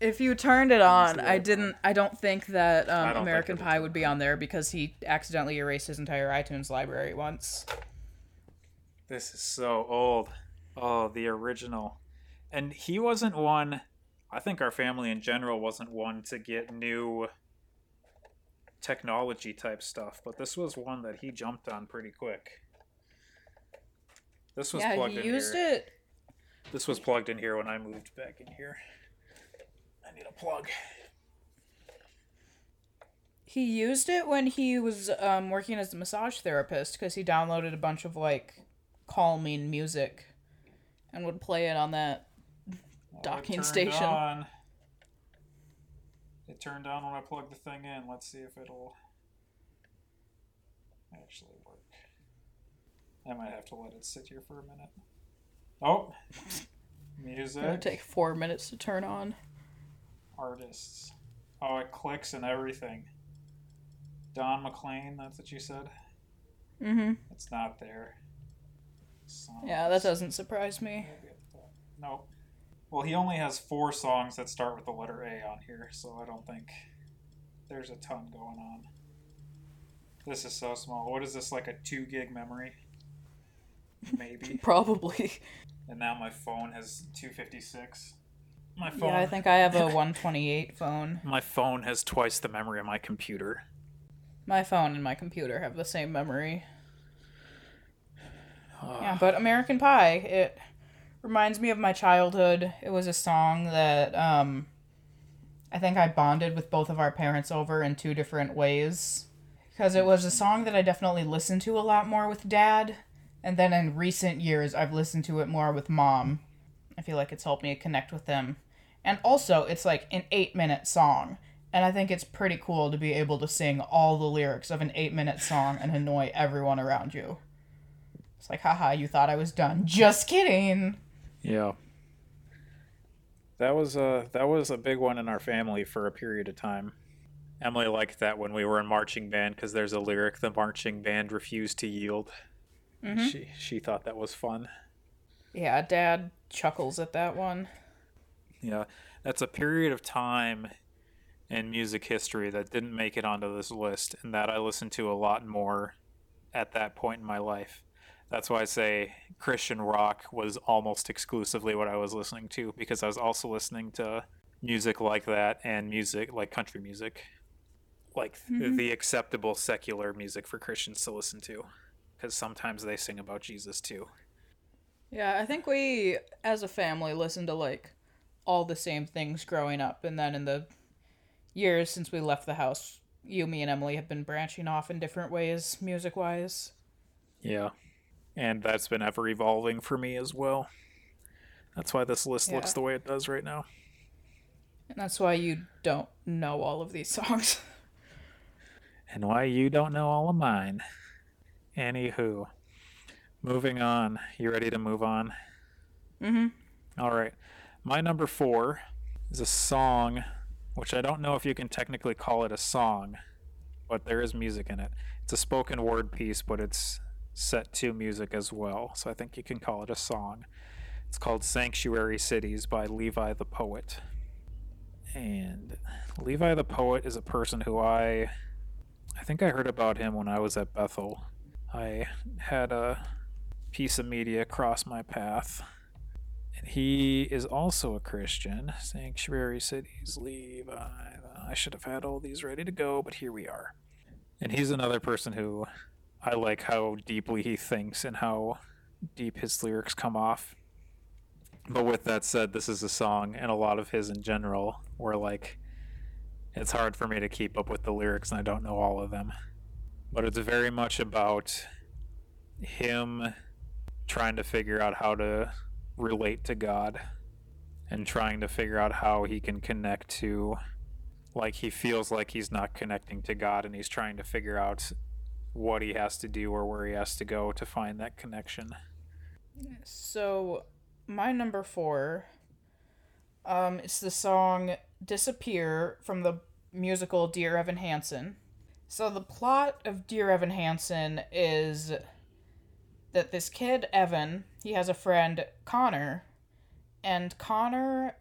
if you turned it on, I didn't I don't think that um, don't American would Pie would be on there because he accidentally erased his entire iTunes library once. This is so old. Oh, the original. And he wasn't one I think our family in general wasn't one to get new technology type stuff, but this was one that he jumped on pretty quick. This was yeah, plugged he in used here. it This was plugged in here when I moved back in here. Need a plug. He used it when he was um, working as a massage therapist because he downloaded a bunch of like calming music and would play it on that. It Docking turned station. on. It turned on when I plugged the thing in. Let's see if it'll actually work. I might have to let it sit here for a minute. Oh, music. It music, take four minutes to turn on. Artists. Oh, it clicks and everything. Don McLean, that's what you said. Mm-hmm. It's not there. Songs. Yeah, that doesn't surprise me. Maybe at the top. Nope. Well, he only has four songs that start with the letter A on here, so I don't think there's a ton going on. This is so small. What is this, like a 2 gig memory? Maybe. Probably. and now my phone has 256. My phone. Yeah, I think I have a 128 phone. My phone has twice the memory of my computer. My phone and my computer have the same memory. Ugh. Yeah, but American Pie, it reminds me of my childhood. It was a song that um I think I bonded with both of our parents over in two different ways. Because it was a song that I definitely listened to a lot more with dad. And then in recent years, I've listened to it more with mom. I feel like it's helped me connect with them. And also, it's like an eight minute song. And I think it's pretty cool to be able to sing all the lyrics of an eight minute song and annoy everyone around you. It's like, haha, you thought I was done. Just kidding. Yeah. That was a that was a big one in our family for a period of time. Emily liked that when we were in marching band because there's a lyric the marching band refused to yield. Mhm. She she thought that was fun. Yeah, dad chuckles at that one. Yeah, that's a period of time in music history that didn't make it onto this list and that I listened to a lot more at that point in my life. That's why I say Christian rock was almost exclusively what I was listening to because I was also listening to music like that and music like country music. Like Mhm. the acceptable secular music for Christians to listen to because sometimes they sing about Jesus too. Yeah, I think we, as a family, listened to like all the same things growing up, and then in the years since we left the house, you, me, and Emily have been branching off in different ways, music wise. Yeah. And that's been ever evolving for me as well. That's why this list looks the way it does right now. And that's why you don't know all of these songs. And why you don't know all of mine. Anywho. Moving on. You ready to move on? mm-hmm. All right. My number four is a song, which I don't know if you can technically call it a song, but there is music in it. It's a spoken word piece, but it's set to music as well, so I think you can call it a song. It's called Sanctuary Cities by Levi the Poet. And Levi the Poet is a person who I I think I heard about him when I was at Bethel. I had a piece of media cross my path he is also a Christian. Sanctuary Cities, Levi. I should have had all these ready to go, but here we are. And he's another person who I like how deeply he thinks and how deep his lyrics come off. But with that said, this is a song, and a lot of his in general, where like it's hard for me to keep up with the lyrics and I don't know all of them. But it's very much about him trying to figure out how to relate to God and trying to figure out how he can connect to like he feels like he's not connecting to God and he's trying to figure out what he has to do or where he has to go to find that connection. So, my number four um, is the song Disappear from the musical Dear Evan Hansen. So, the plot of Dear Evan Hansen is that this kid, Evan, he has a friend, Connor, and Connor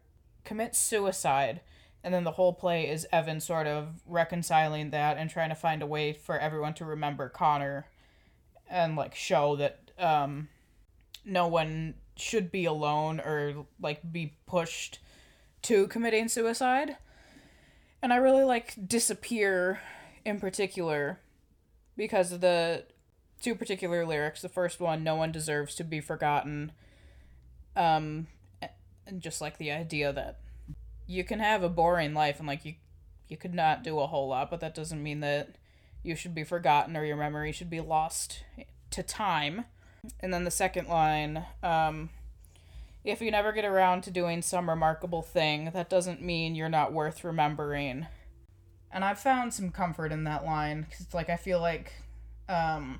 commits suicide. And then the whole play is Evan sort of reconciling that and trying to find a way for everyone to remember Connor and like show that um, no one should be alone or like be pushed to committing suicide. And I really like Disappear in particular because of the two particular lyrics. The first one, no one deserves to be forgotten. Um and just like the idea that you can have a boring life and like you you could not do a whole lot, but that doesn't mean that you should be forgotten or your memory should be lost to time. And then the second line, um, if you never get around to doing some remarkable thing, that doesn't mean you're not worth remembering. And I've found some comfort in that line because it's like I feel like um,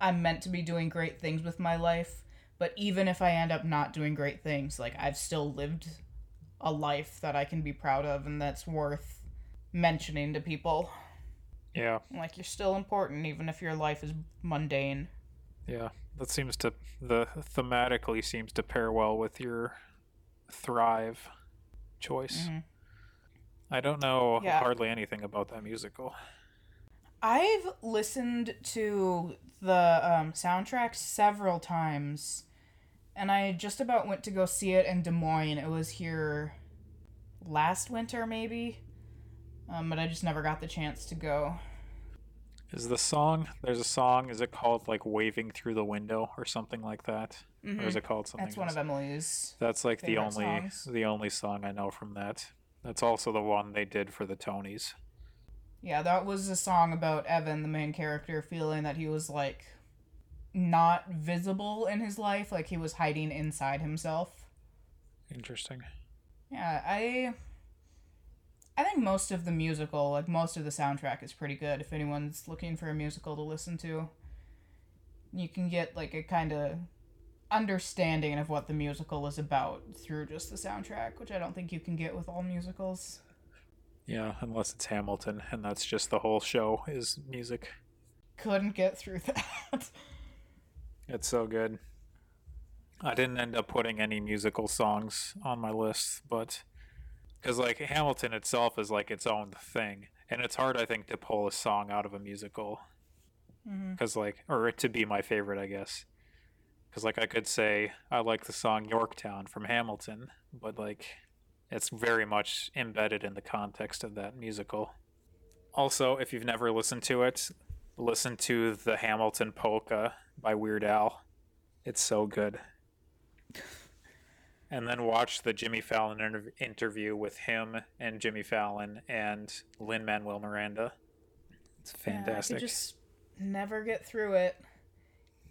I'm meant to be doing great things with my life, but even if I end up not doing great things, like I've still lived a life that I can be proud of and that's worth mentioning to people. Yeah. Like you're still important even if your life is mundane. Yeah. That seems to the thematically seems to pair well with your thrive choice. Mm-hmm. I don't know Yeah. hardly anything about that musical. I've listened to the um, soundtrack several times, and I just about went to go see it in Des Moines. It was here last winter, maybe, um, but I just never got the chance to go. Is the song there's a song, is it called like Waving Through the Window or something like that? Or is it called something Mm-hmm. That's one else? of Emily's. That's like the only songs. the only song I know from that. That's also the one they did for the Tonys. Yeah, that was a song about Evan, the main character, feeling that he was like not visible in his life, like he was hiding inside himself. Interesting. Yeah, I I think most of the musical, like most of the soundtrack is pretty good if anyone's looking for a musical to listen to. You can get like a kind of understanding of what the musical is about through just the soundtrack, which I don't think you can get with all musicals. Yeah, unless it's Hamilton and that's just the whole show is music. Couldn't get through that. It's so good. I didn't end up putting any musical songs on my list, but because like Hamilton itself is like its own thing, and it's hard I think to pull a song out of a musical mm-hmm. because like or to be my favorite, I guess. Because like I could say I like the song Yorktown from Hamilton, but like it's very much embedded in the context of that musical. Also, if you've never listened to it, listen to the Hamilton polka by Weird Al. It's so good. And then watch the Jimmy Fallon inter- interview with him and Jimmy Fallon and Lin Manuel Miranda. It's fantastic. Yeah, I just never get through it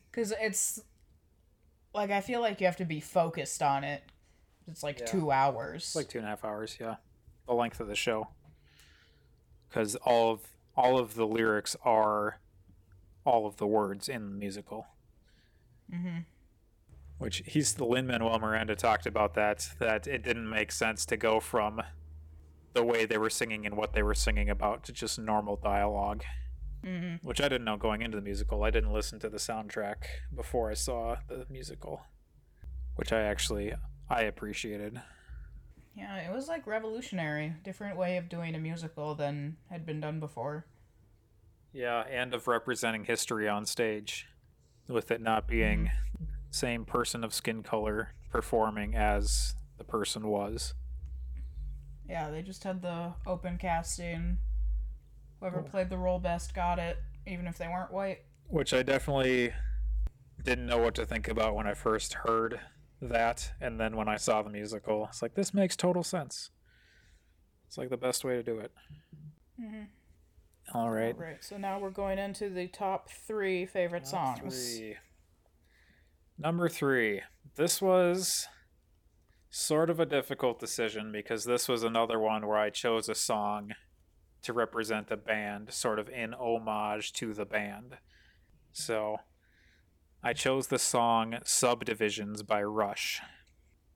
because it's like I feel like you have to be focused on it. It's like Yeah. two hours. It's like two and a half hours, yeah. The length of the show. Because all of all of the lyrics are all of the words in the musical. hmm Which he's the Lin Manuel Miranda talked about that that it didn't make sense to go from the way they were singing and what they were singing about to just normal dialogue. hmm Which I didn't know going into the musical. I didn't listen to the soundtrack before I saw the musical. Which I actually I appreciated. Yeah, it was like revolutionary, different way of doing a musical than had been done before. Yeah, and of representing history on stage, with it not being mm-hmm. same person of skin color performing as the person was. Yeah, they just had the open casting. Whoever Cool. played the role best got it, even if they weren't white. Which I definitely didn't know what to think about when I first heard that, and then when I saw the musical, it's like this makes total sense. It's like the best way to do it. Mhm. All right. Right. So now we're going into the top three favorite Top songs. three. Number three. This was sort of a difficult decision because this was another one where I chose a song to represent a band, sort of in homage to the band. So I chose the song Subdivisions by Rush,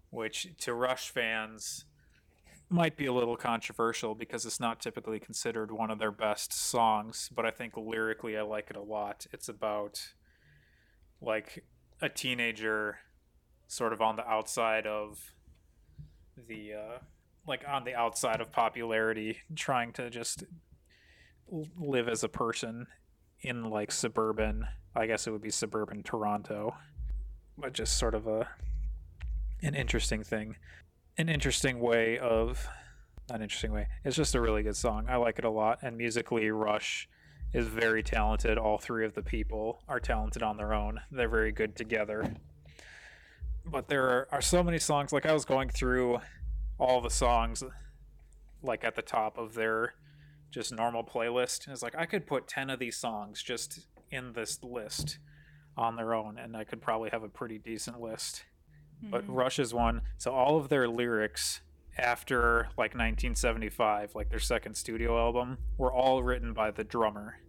which to Rush fans might be a little controversial because it's not typically considered one of their best songs, but I think lyrically I like it a lot. It's about like a teenager sort of on the outside of the uh like on the outside of popularity trying to just live as a person in like suburban I guess it would be suburban Toronto, but just sort of a an interesting thing, an interesting way of not interesting way. It's just a really good song. I like it a lot, and musically, Rush is very talented. All three of the people are talented on their own. They're very good together. But there are, are so many songs. Like I was going through all the songs, like at the top of their just normal playlist. And it's like I could put ten of these songs just in this list on their own, and I could probably have a pretty decent list. Mm-hmm. But Rush is one. So all of their lyrics after like 1975, like their second studio album, were all written by the drummer,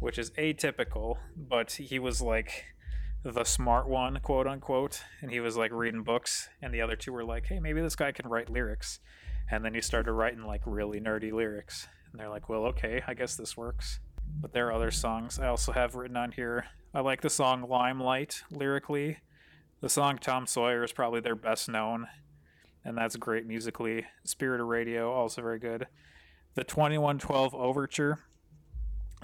which is atypical, but he was like the smart one, quote unquote, and he was like reading books, and the other two were like, hey, maybe this guy can write lyrics. And then he started writing like really nerdy lyrics. And they're like, well, okay, I guess this works but there are other songs I also have written on here. I like the song Limelight lyrically. The song Tom Sawyer is probably their best known, and that's great musically. Spirit of Radio, also very good. The 2112 Overture.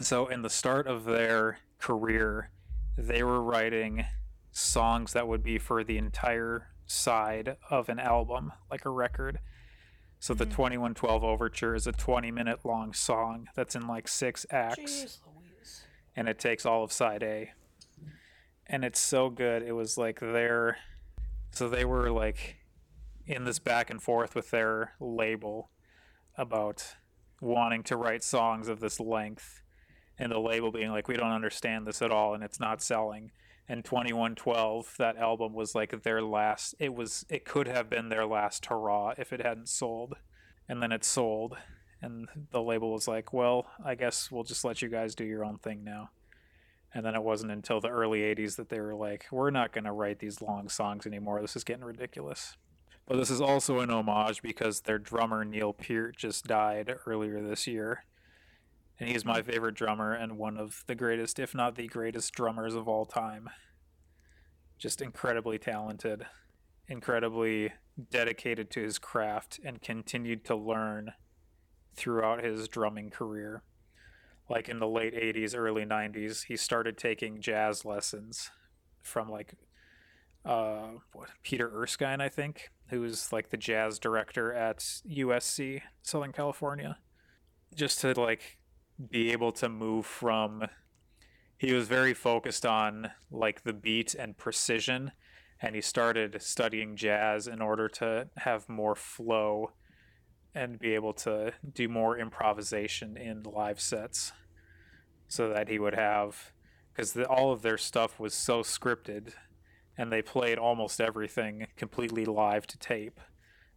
So, in the start of their career, they were writing songs that would be for the entire side of an album, like a record. So the mm-hmm. 2112 Overture is a 20 minute long song that's in like six acts. And it takes all of side A. And it's so good. It was like their. So they were like in this back and forth with their label about wanting to write songs of this length. And the label being like, we don't understand this at all and it's not selling and 2112 that album was like their last it was it could have been their last hurrah if it hadn't sold. And then it sold and the label was like well i guess we'll just let you guys do your own thing now. And then it wasn't until the early 80s that they were like we're not going to write these long songs anymore. This is getting ridiculous. But this is also an homage because their drummer neil peart just died earlier this year and he's my favorite drummer and one of the greatest, if not the greatest, drummers of all time. Just incredibly talented, incredibly dedicated to his craft, and continued to learn throughout his drumming career. Like in the late 80s, early 90s, he started taking jazz lessons from like uh, Peter Erskine, I think, who was like the jazz director at USC, Southern California, just to like be able to move from he was very focused on like the beat and precision and he started studying jazz in order to have more flow and be able to do more improvisation in live sets so that he would have because all of their stuff was so scripted and they played almost everything completely live to tape.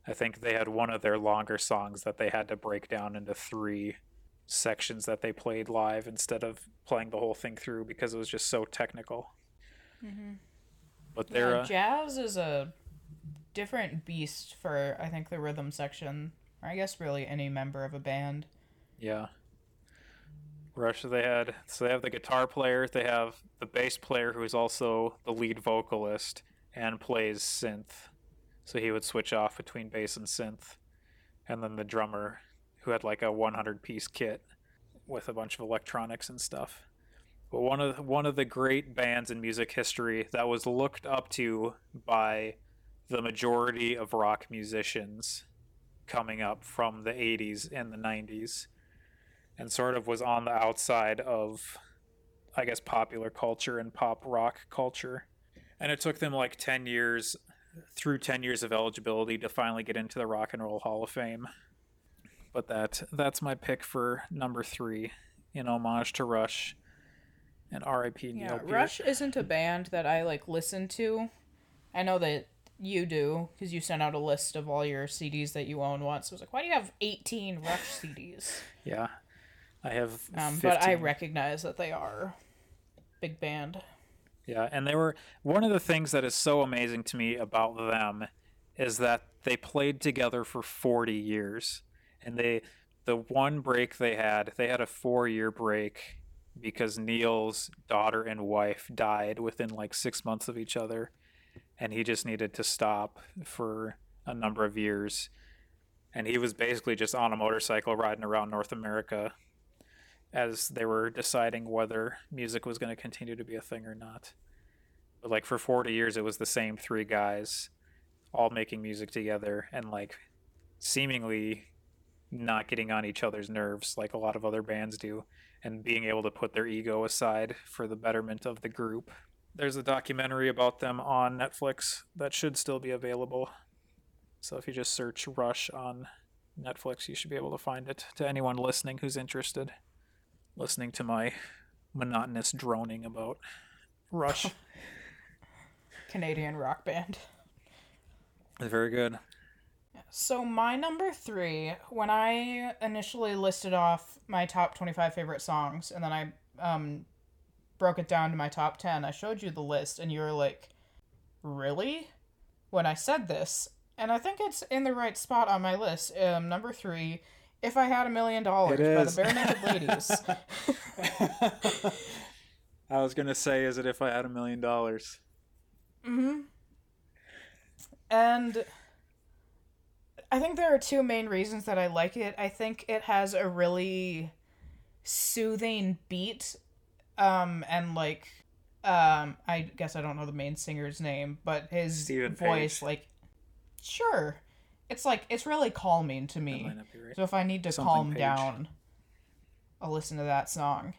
I think they had one of their longer songs that they had to break down into three sections that they played live instead of playing the whole thing through because it was just so technical. Mm-hmm. But they're yeah, uh, jazz is a different beast for I think the rhythm section, or I guess really any member of a band. Yeah. Rush they had so they have the guitar player, they have the bass player who is also the lead vocalist and plays synth. So he would switch off between bass and synth. And then the drummer who had like a 100 piece kit with a bunch of electronics and stuff. But one of the, one of the great bands in music history that was looked up to by the majority of rock musicians coming up from the 80s and the 90s and sort of was on the outside of I guess popular culture and pop rock culture. And it took them like 10 years through 10 years of eligibility to finally get into the Rock and Roll Hall of Fame but that that's my pick for number three in homage to Rush and R.I.P. Yeah, Neil Peart. Rush isn't a band that I like listen to. I know that you do because you sent out a list of all your CDs that you own once. I was like, why do you have eighteen Rush CDs? Yeah, I have. Um, but I recognize that they are big band. Yeah, and they were one of the things that is so amazing to me about them is that they played together for 40 years. And they the one break they had, they had a 4-year break because Neil's daughter and wife died within like 6 months of each other and he just needed to stop for a number of years. And he was basically just on a motorcycle riding around North America as they were deciding whether music was going to continue to be a thing or not. But like for 40 years, it was the same three guys all making music together and like seemingly not getting on each other's nerves like a lot of other bands do and being able to put their ego aside for the betterment of the group. There's a documentary about them on Netflix that should still be available. So if you just search Rush on Netflix, you should be able to find it to anyone listening who's interested listening to my monotonous droning about Rush. Canadian rock band. Very good. So my number three, when I initially listed off my top twenty-five favorite songs, and then I um, broke it down to my top ten, I showed you the list, and you were like, "Really?" When I said this, and I think it's in the right spot on my list. Um, number three, "If I Had a Million Dollars" by the Barenaked Ladies. I was gonna say, is it if I had a million dollars? Mm-hmm. And I think there are two main reasons that I like it. I think it has a really soothing beat, um, and like, um, I guess I don't know the main singer's name, but his Steven voice, Page. like, sure, it's like it's really calming to me. might not be right. So if I need to Something calm Page. down, I'll listen to that song.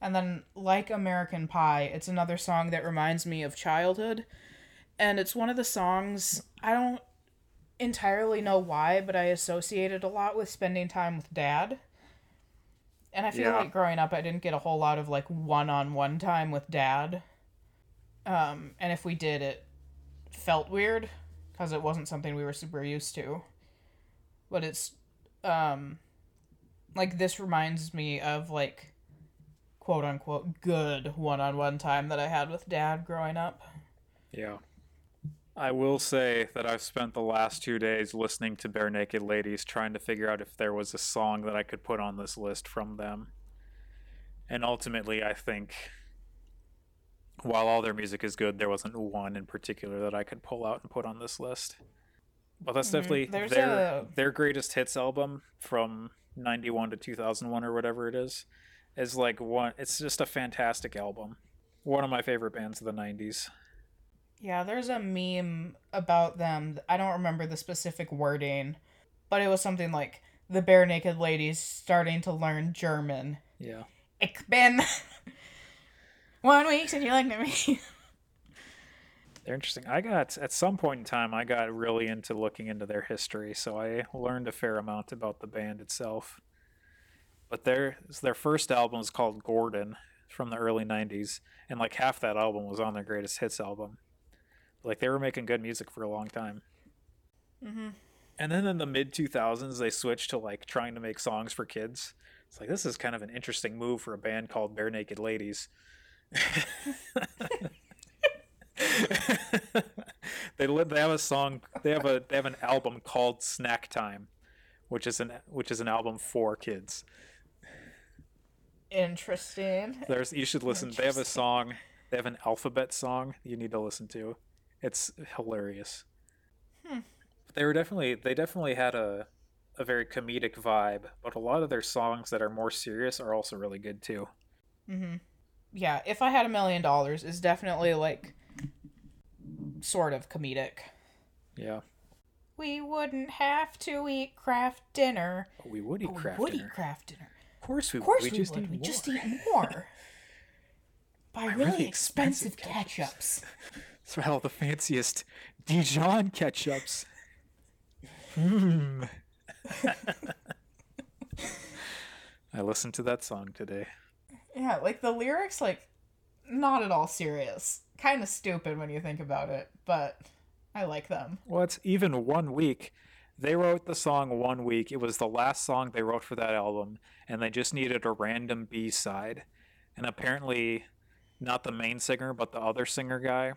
And then, like American Pie, it's another song that reminds me of childhood. And it's one of the songs, I don't entirely know why, but I associated a lot with spending time with dad. And I feel Yeah. like growing up, I didn't get a whole lot of like one on one time with dad. Um, and if we did, it felt weird because it wasn't something we were super used to. But it's, um, like this reminds me of like quote unquote good one on one time that I had with dad growing up. Yeah. I will say that I've spent the last two days listening to Barenaked Ladies trying to figure out if there was a song that I could put on this list from them. And ultimately, I think while all their music is good, there wasn't one in particular that I could pull out and put on this list. But that's Mhm. definitely There's their a- their greatest hits album from 91 to 2001 or whatever it is is like one it's just a fantastic album. One of my favorite bands of the 90s. Yeah, there's a meme about them. I don't remember the specific wording, but it was something like the barenaked ladies starting to learn German. Yeah. Ich bin one week since you looked at me. They're interesting. I got at some point in time I got really into looking into their history, so I learned a fair amount about the band itself. But their their first album is called Gordon from the early 90s, and like half that album was on their greatest hits album. Like they were making good music for a long time. mm-hmm. And then in the mid 2000s they switched to like trying to make songs for kids. It's like this is kind of an interesting move for a band called Barenaked Ladies. they they have a song they have a they have an album called Snack Time, which is an which is an album for kids. Interesting. There's you should listen. They have a song. They have an alphabet song you need to listen to. It's hilarious. Hmm. They were definitely they definitely had a a very comedic vibe, but a lot of their songs that are more serious are also really good too. Mm-hmm. Yeah, if I had a million dollars is definitely like sort of comedic. Yeah. We wouldn't have to eat Kraft Dinner. We would eat but we would dinner. eat Kraft Dinner. Of course we Of course would. we, We just would. eat we more. just eat more. Buy Buy really, really expensive, expensive ketchups. It's all the fanciest Dijon ketchups. Hmm. I listened to that song today. Yeah, like the lyrics, like not at all serious. Kind of stupid when you think about it, but I like them. What? Even one week. They wrote the song one week. It was the last song they wrote for that album, and they just needed a random B side. And apparently, not the main singer, but the other singer guy,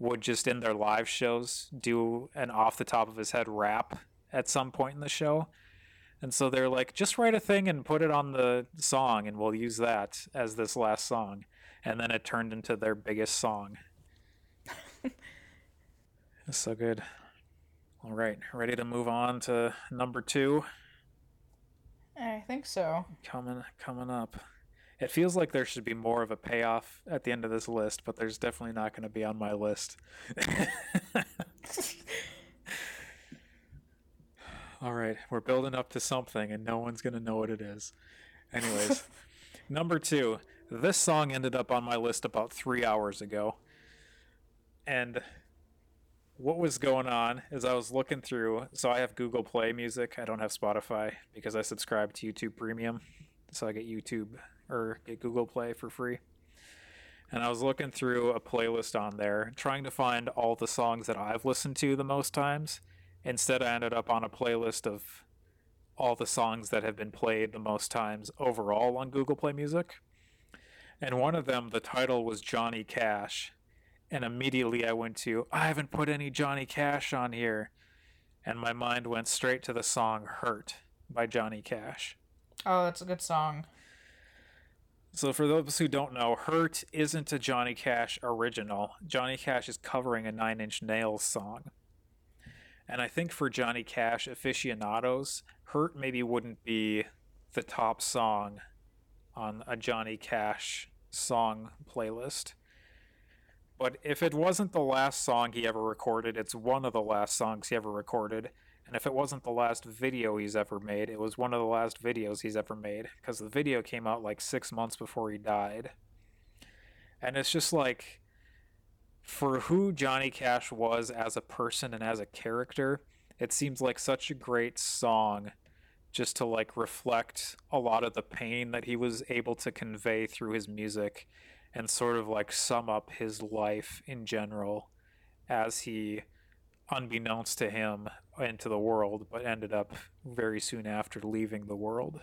would just in their live shows do an off the top of his head rap at some point in the show. And so they're like, just write a thing and put it on the song, and we'll use that as this last song. And then it turned into their biggest song. it's so good. All right, ready to move on to number two? I think so. Coming, coming up. It feels like there should be more of a payoff at the end of this list, but there's definitely not going to be on my list. All right, we're building up to something, and no one's going to know what it is. Anyways, number two. This song ended up on my list about three hours ago. And what was going on is I was looking through. So I have Google Play Music. I don't have Spotify because I subscribe to YouTube Premium. So I get YouTube or get Google Play for free. And I was looking through a playlist on there, trying to find all the songs that I've listened to the most times. Instead, I ended up on a playlist of all the songs that have been played the most times overall on Google Play Music. And one of them, the title was Johnny Cash. And immediately I went to, I haven't put any Johnny Cash on here. And my mind went straight to the song Hurt by Johnny Cash. Oh, that's a good song. So, for those who don't know, Hurt isn't a Johnny Cash original. Johnny Cash is covering a Nine Inch Nails song. And I think for Johnny Cash aficionados, Hurt maybe wouldn't be the top song on a Johnny Cash song playlist. But if it wasn't the last song he ever recorded, it's one of the last songs he ever recorded. And if it wasn't the last video he's ever made, it was one of the last videos he's ever made because the video came out like six months before he died. And it's just like, for who Johnny Cash was as a person and as a character, it seems like such a great song just to like reflect a lot of the pain that he was able to convey through his music and sort of like sum up his life in general as he unbeknownst to him into the world but ended up very soon after leaving the world.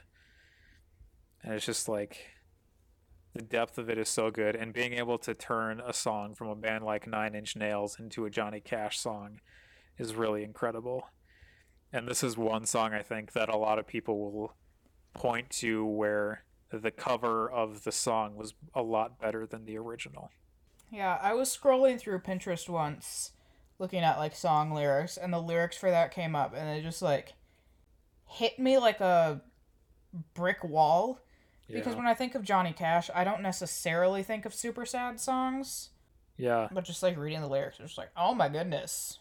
And it's just like the depth of it is so good. And being able to turn a song from a band like nine inch nails into a johnny cash song is really incredible. And this is one song I think that a lot of people will point to where the cover of the song was a lot better than the original. Yeah, I was scrolling through Pinterest once looking at like song lyrics and the lyrics for that came up and it just like hit me like a brick wall because when I think of Johnny Cash, I don't necessarily think of super sad songs, Yeah. but just like reading the lyrics, it's just like, "Oh my goodness."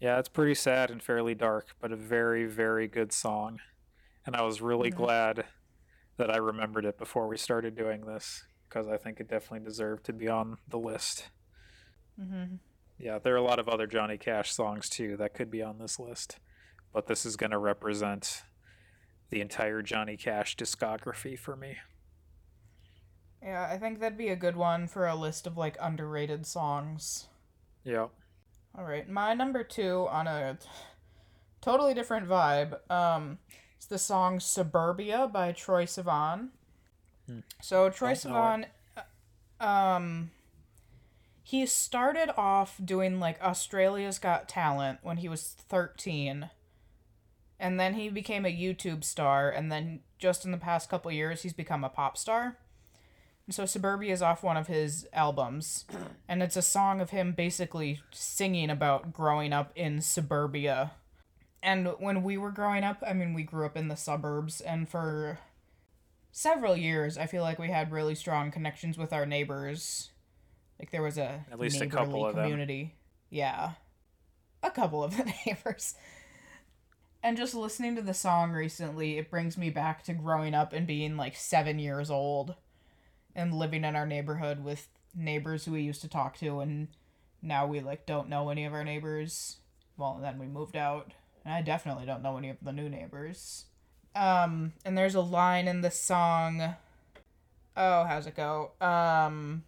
Yeah, it's pretty sad and fairly dark, but a very, very good song. And I was really Mhm. glad that I remembered it before we started doing this because I think it definitely deserved to be on the list. Mhm. Yeah, there are a lot of other Johnny Cash songs too that could be on this list, but this is going to represent the entire Johnny Cash discography for me. Yeah, I think that'd be a good one for a list of like underrated songs. Yeah. All right, my number two on a totally different vibe. Um, it's the song "Suburbia" by Troye Sivan. Hmm. So Troye Sivan, uh, um, he started off doing like Australia's Got Talent when he was thirteen, and then he became a YouTube star, and then just in the past couple years, he's become a pop star. And so Suburbia is off one of his albums, and it's a song of him basically singing about growing up in suburbia. And when we were growing up, I mean, we grew up in the suburbs, and for several years, I feel like we had really strong connections with our neighbors. Like there was a At least a couple of them. community. Yeah, a couple of the neighbors. And just listening to the song recently, it brings me back to growing up and being like seven years old and living in our neighborhood with neighbors who we used to talk to and now we like don't know any of our neighbors well then we moved out and i definitely don't know any of the new neighbors um and there's a line in the song oh how's it go um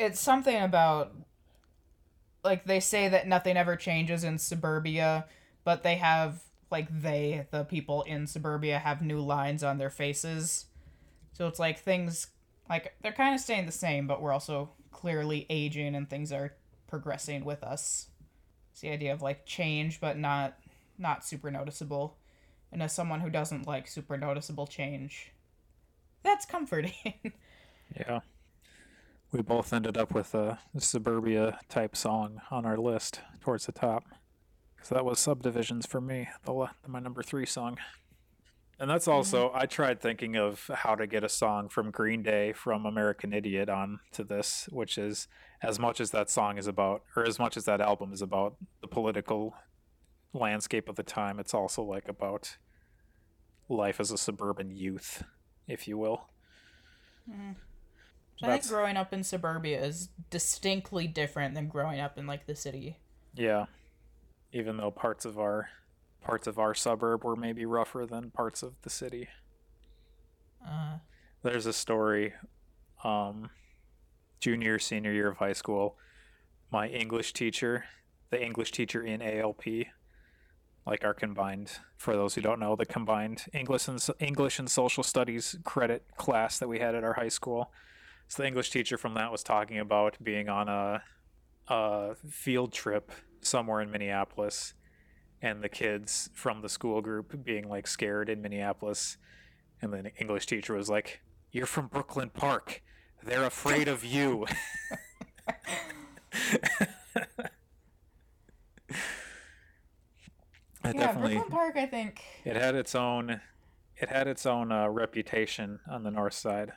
it's something about like they say that nothing ever changes in suburbia but they have like they the people in suburbia have new lines on their faces so it's like things Like they're kind of staying the same, but we're also clearly aging and things are progressing with us. It's the idea of like change, but not not super noticeable. And as someone who doesn't like super noticeable change, that's comforting. Yeah. We both ended up with a suburbia type song on our list towards the top. So that was subdivisions for me, the my number three song. And that's mm-hmm. also I tried thinking of how to get a song from Green Day from American Idiot on to this, which is as much as that song is about, or as much as that album is about the political landscape of the time, it's also like about life as a suburban youth, if you will. Mm. I think growing up in suburbia is distinctly different than growing up in like the city. Yeah. Even though parts of our parts of our suburb were maybe rougher than parts of the city. Uh, There's a story um junior senior year of high school. My English teacher, the English teacher in ALP, like our combined for those who don't know, the combined English and English and social studies credit class that we had at our high school. So the English teacher from that was talking about being on a a field trip somewhere in Minneapolis and the kids from the school group being like scared in Minneapolis and then the English teacher was like, "You're from Brooklyn Park. They're afraid of you." Yeah, definitely Brooklyn Park. I think. it had its own it had its own uh, reputation on the north side.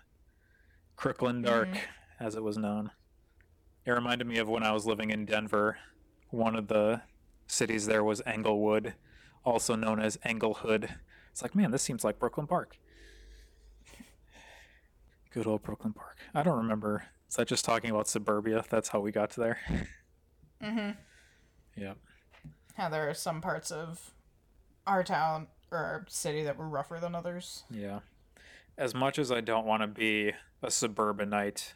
Crooklyn Dark, Mhm. as it was known. It reminded me of when I was living in Denver. One of the cities there was Englewood, also known as Englehood. It's like, man, this seems like Brooklyn Park. Good old Brooklyn Park. I don't remember. Is that just talking about suburbia? That's how we got to there. Mm-hmm. Yep. How there are some parts of our town or our city that were rougher than others. Yeah. As much as I don't want to be a suburbanite,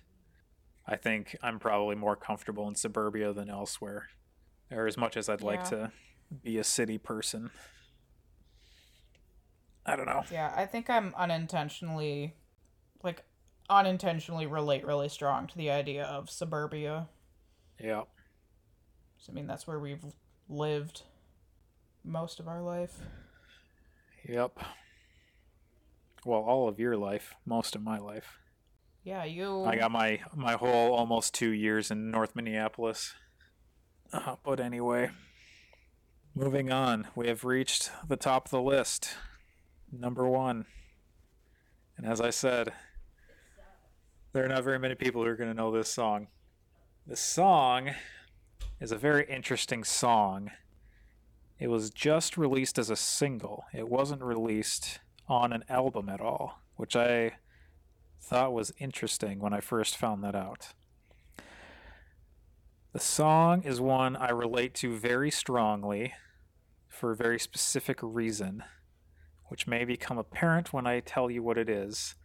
I think I'm probably more comfortable in suburbia than elsewhere. Or as much as I'd like to be a city person. I don't know. Yeah, I think I'm unintentionally, like, unintentionally relate really strong to the idea of suburbia. Yeah. 'Cause, I mean, that's where we've lived most of our life. Yep. Well, all of your life, most of my life. Yeah, you. I got my my whole almost two years in North Minneapolis. Uh, but anyway, moving on, we have reached the top of the list, number one. And as I said, there are not very many people who are going to know this song. The song is a very interesting song. It was just released as a single. It wasn't released on an album at all, which I thought was interesting when I first found that out. The song is one I relate to very strongly for a very specific reason, which may become apparent when I tell you what it is.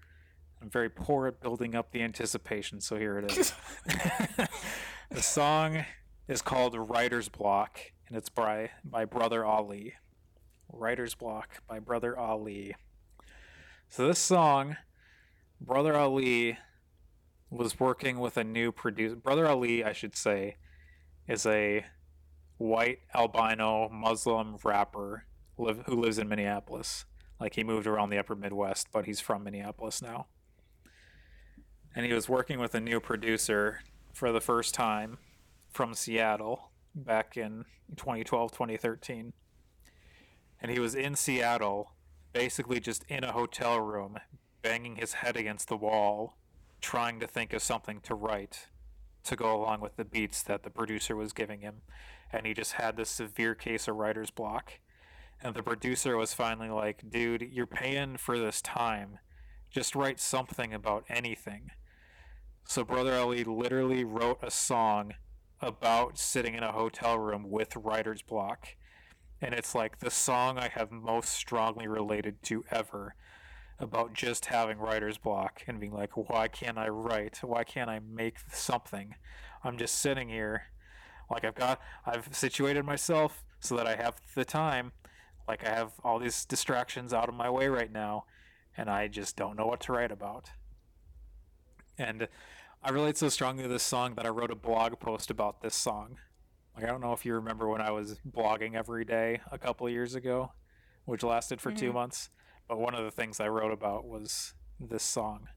I'm very poor at building up the anticipation, so here it is. the song is called Writer's Block, and it's by, by Brother Ali. Writer's Block by Brother Ali. So this song Brother Ali was working with a new producer. Brother Ali, I should say, is a white albino Muslim rapper live, who lives in Minneapolis. Like he moved around the upper Midwest, but he's from Minneapolis now. And he was working with a new producer for the first time from Seattle back in 2012, 2013. And he was in Seattle, basically just in a hotel room, banging his head against the wall, trying to think of something to write to go along with the beats that the producer was giving him. And he just had this severe case of writer's block. And the producer was finally like, dude, you're paying for this time. Just write something about anything. So Brother Ali literally wrote a song about sitting in a hotel room with writer's block. And it's like the song I have most strongly related to ever about just having writer's block and being like, why can't I write? Why can't I make something? I'm just sitting here. Like I've got, I've situated myself so that I have the time. Like I have all these distractions out of my way right now, and I just don't know what to write about. And I relate so strongly to this song that I wrote a blog post about this song. Like I don't know if you remember when I was blogging every day a couple of years ago, which lasted for mm-hmm. two months. But one of the things I wrote about was this song.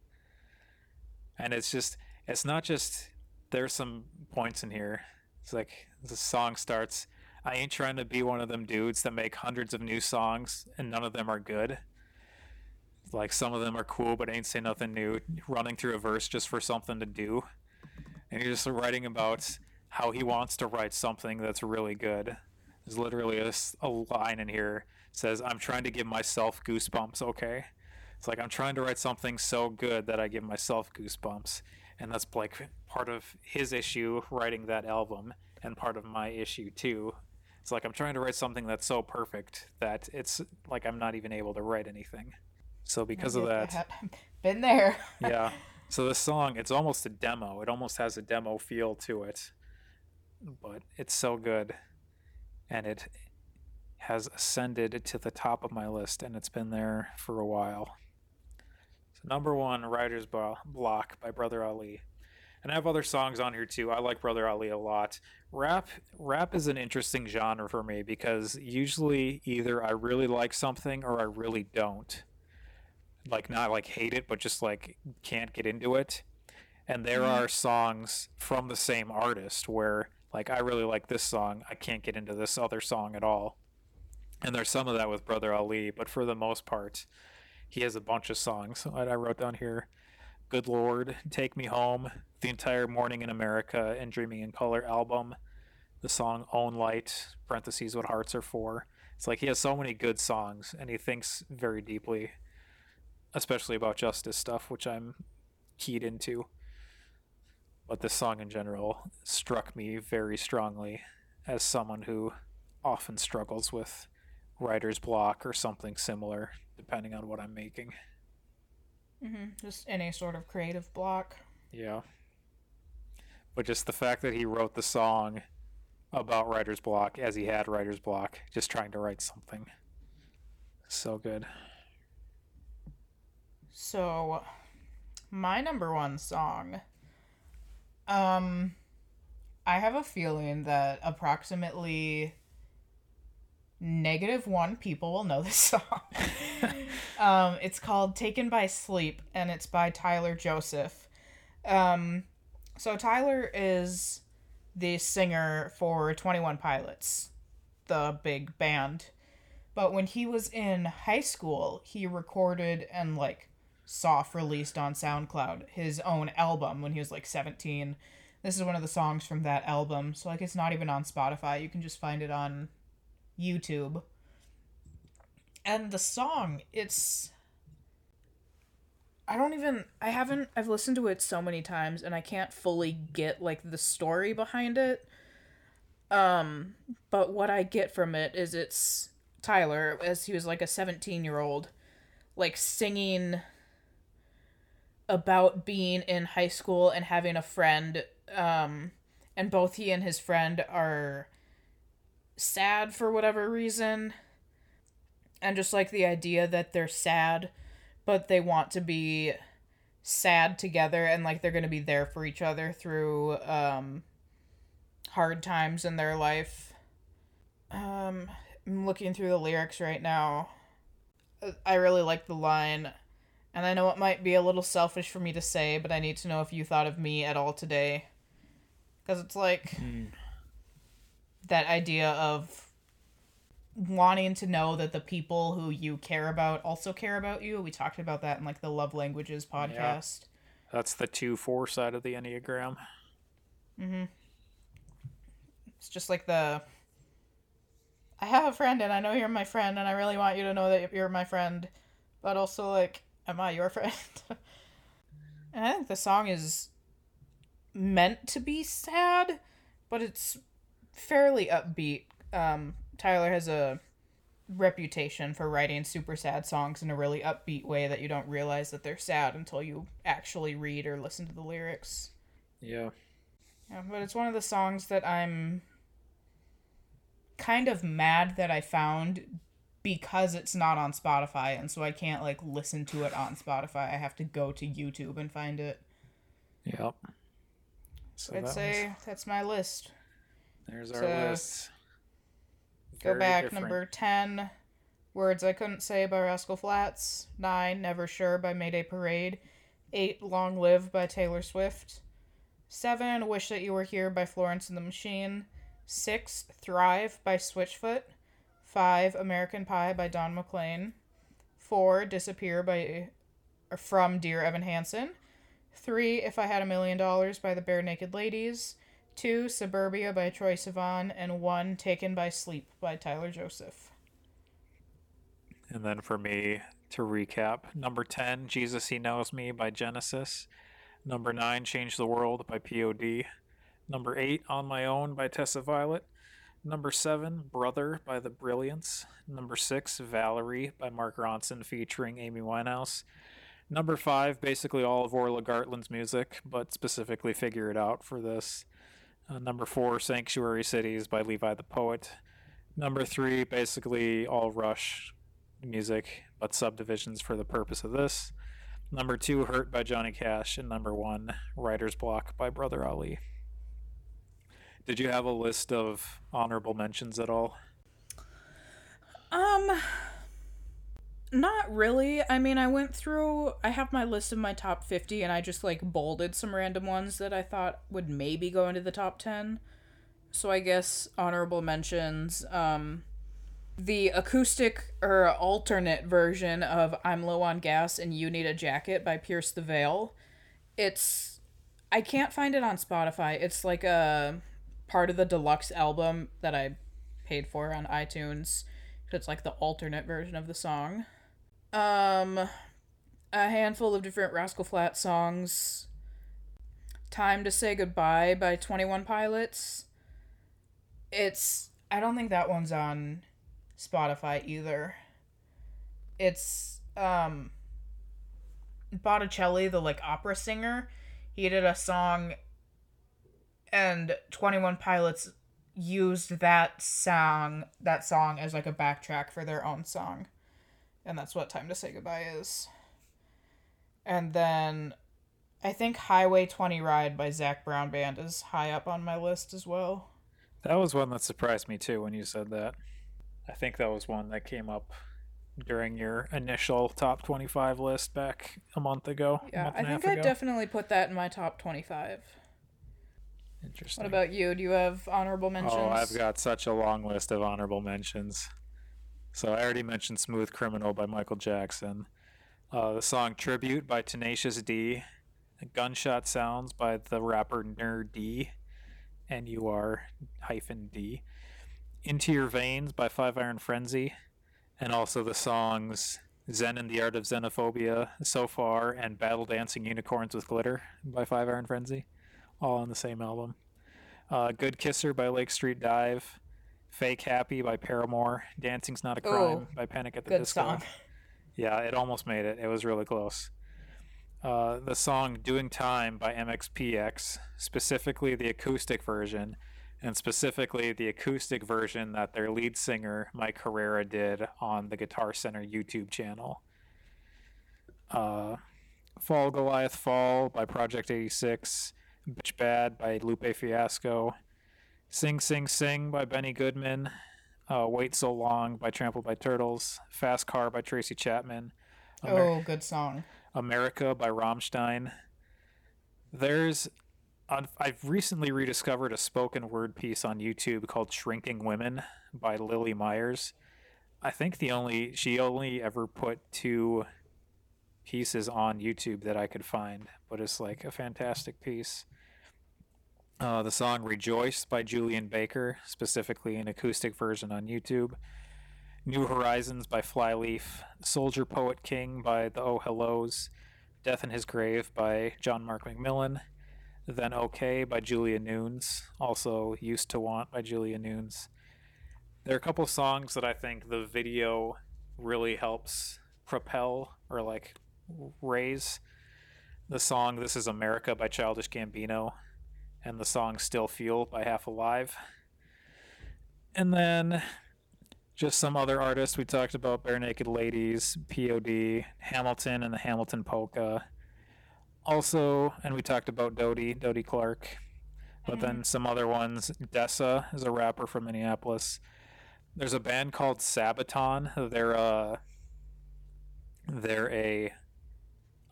And it's just it's not just there's some points in here. It's like the song starts I ain't trying to be one of them dudes that make hundreds of new songs and none of them are good. Like some of them are cool, but ain't say nothing new. Running through a verse just for something to do, and you're just writing about how he wants to write something that's really good. There's literally a, a line in here says, "I'm trying to give myself goosebumps." Okay, it's like I'm trying to write something so good that I give myself goosebumps, and that's like part of his issue writing that album, and part of my issue too it's like I'm trying to write something that's so perfect that it's like I'm not even able to write anything. So because of that, been there. yeah. So this song, it's almost a demo. It almost has a demo feel to it, but it's so good, and it has ascended to the top of my list, and it's been there for a while. So number one, Writer's Block by Brother Ali and I have other songs on here too. I like Brother Ali a lot. Rap rap is an interesting genre for me because usually either I really like something or I really don't. Like not like hate it, but just like can't get into it. And there mm-hmm. are songs from the same artist where like I really like this song, I can't get into this other song at all. And there's some of that with Brother Ali, but for the most part, he has a bunch of songs. I wrote down here Good Lord, Take Me Home, the entire Morning in America and Dreaming in Color album, the song Own Light, parentheses, What Hearts Are For. It's like he has so many good songs and he thinks very deeply, especially about justice stuff, which I'm keyed into. But this song in general struck me very strongly as someone who often struggles with writer's block or something similar, depending on what I'm making. Mm-hmm. Just any sort of creative block. Yeah. But just the fact that he wrote the song about writer's block as he had writer's block, just trying to write something. So good. So, my number one song. Um, I have a feeling that approximately negative one people will know this song. um, it's called Taken by Sleep, and it's by Tyler Joseph. Um, so Tyler is the singer for 21 Pilots, the big band. But when he was in high school, he recorded and like soft released on SoundCloud his own album when he was like 17. This is one of the songs from that album. So like it's not even on Spotify. You can just find it on YouTube. And the song, it's I don't even I haven't I've listened to it so many times and I can't fully get like the story behind it. Um but what I get from it is it's Tyler as he was like a 17-year-old like singing about being in high school and having a friend um and both he and his friend are sad for whatever reason and just like the idea that they're sad but they want to be sad together and like they're going to be there for each other through um hard times in their life. Um i'm looking through the lyrics right now. I really like the line and i know it might be a little selfish for me to say but i need to know if you thought of me at all today because it's like mm that idea of wanting to know that the people who you care about also care about you. We talked about that in like the love languages podcast. Yeah. That's the two four side of the Enneagram. Mm-hmm. It's just like the I have a friend and I know you're my friend and I really want you to know that you're my friend. But also like, am I your friend? and I think the song is meant to be sad, but it's fairly upbeat. Um, Tyler has a reputation for writing super sad songs in a really upbeat way that you don't realize that they're sad until you actually read or listen to the lyrics. Yeah. Yeah, but it's one of the songs that I'm kind of mad that I found because it's not on Spotify and so I can't like listen to it on Spotify. I have to go to YouTube and find it. Yep. So I'd that say was- that's my list. there's our so- list. Go back different. number 10 Words I Couldn't Say by Rascal Flatts, 9 Never Sure by Mayday Parade, 8 Long Live by Taylor Swift, 7 Wish That You Were Here by Florence and the Machine, 6 Thrive by Switchfoot, 5 American Pie by Don McLean, 4 Disappear by from Dear Evan Hansen, 3 If I Had a Million Dollars by the Barenaked Ladies, 2 Suburbia by Troye Sivan, and 1 Taken by Sleep by Tyler Joseph. And then for me to recap, number 10, Jesus He Knows Me by Genesis. Number 9, Change the World by POD. Number 8, On My Own by Tessa Violet. Number 7, Brother by The Brilliance. Number 6, Valerie by Mark Ronson featuring Amy Winehouse. Number 5, basically all of Orla Gartland's music, but specifically Figure It Out for this. Uh, number 4, Sanctuary Cities by Levi the Poet. Number 3, basically all Rush music, but subdivisions for the purpose of this. Number two, Hurt by Johnny Cash, and number one, Writer's Block by Brother Ali. Did you have a list of honorable mentions at all? Um not really. I mean, I went through I have my list of my top 50 and I just like bolded some random ones that I thought would maybe go into the top 10. So I guess honorable mentions um the acoustic or alternate version of I'm Low on Gas and You Need a Jacket by Pierce the Veil. It's I can't find it on Spotify. It's like a part of the deluxe album that I paid for on iTunes. It's like the alternate version of the song. Um a handful of different Rascal Flat songs. Time to Say Goodbye by 21 Pilots. It's I don't think that one's on Spotify either. It's um Botticelli, the like opera singer, he did a song and 21 Pilots used that song that song as like a backtrack for their own song. And that's what Time to Say Goodbye is. And then I think Highway 20 Ride by Zac Brown Band is high up on my list as well. That was one that surprised me too when you said that. I think that was one that came up during your initial top 25 list back a month ago. Yeah, month I think I ago. definitely put that in my top 25. Interesting. What about you? Do you have honorable mentions? Oh, I've got such a long list of honorable mentions. So I already mentioned Smooth Criminal by Michael Jackson. Uh, the song Tribute by Tenacious D. Gunshot Sounds by the rapper Nur-D. N U R hyphen D. Into Your Veins by Five Iron Frenzy. And also the songs Zen and the Art of Xenophobia so far and Battle Dancing Unicorns with Glitter by Five Iron Frenzy. All on the same album. Uh, Good Kisser by Lake Street Dive. Fake Happy by Paramore. Dancing's Not a Crime Oh, by Panic at the Good Disco. song. Yeah, it almost made it. It was really close. Uh, the song Doing Time by MXPX, specifically the acoustic version, and specifically the acoustic version that their lead singer, Mike Herrera, did on the Guitar Center YouTube channel. Uh, Fall Goliath Fall by Project 86, Bitch Bad by Lupe Fiasco, Sing Sing Sing by Benny Goodman, uh, Wait So Long by Trampled by Turtles, Fast Car by Tracy Chapman, Amer- Oh, good song. America by Rammstein. There's, I've I've recently rediscovered a spoken word piece on YouTube called Shrinking Women by Lily Myers. I think the only, she only ever put two pieces on YouTube that I could find, but it's like a fantastic piece. Uh, the song Rejoice by Julien Baker, specifically an acoustic version on YouTube. New Horizons by Flyleaf, Soldier Poet King by the Oh Hellos, Death in His Grave by John Mark McMillan, Then Okay by Julia Nunes, also Used to Want by Julia Nunes. There are a couple songs that I think the video really helps propel or like raise. The song This Is America by Childish Gambino, and the song Still Feel by Half Alive. And then just some other artists we talked about Barenaked Ladies, POD, Hamilton and the Hamilton Polka, also, and we talked about Dodie, Dodie Clark, but then some other ones. Dessa is a rapper from Minneapolis. There's a band called Sabaton. They're a. they're a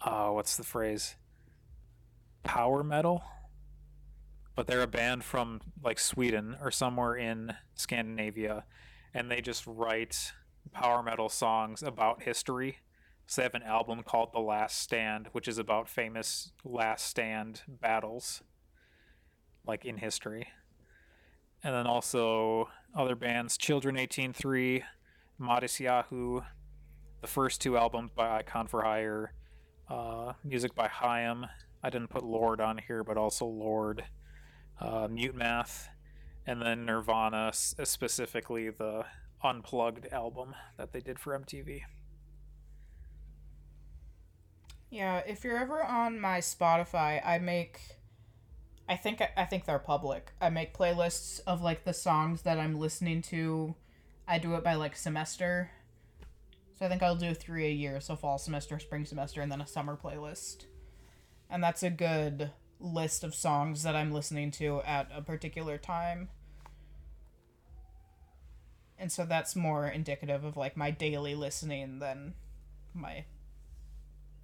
uh what's the phrase? Power metal. But they're a band from like Sweden or somewhere in Scandinavia and they just write power metal songs about history. So they have an album called The Last Stand, which is about famous last stand battles like in history. And then also other bands, Children 183, Modest Yahoo, the first two albums by Icon for Hire, uh, music by Haim. I didn't put Lorde on here, but also Lorde, uh, Mute Math, and then Nirvana, specifically the Unplugged album that they did for MTV. Yeah, if you're ever on my Spotify, I make I think I think they're public. I make playlists of like the songs that I'm listening to. I do it by like semester. So I think I'll do 3 a year, so fall semester, spring semester and then a summer playlist. And that's a good list of songs that I'm listening to at a particular time. And so that's more indicative of like my daily listening than my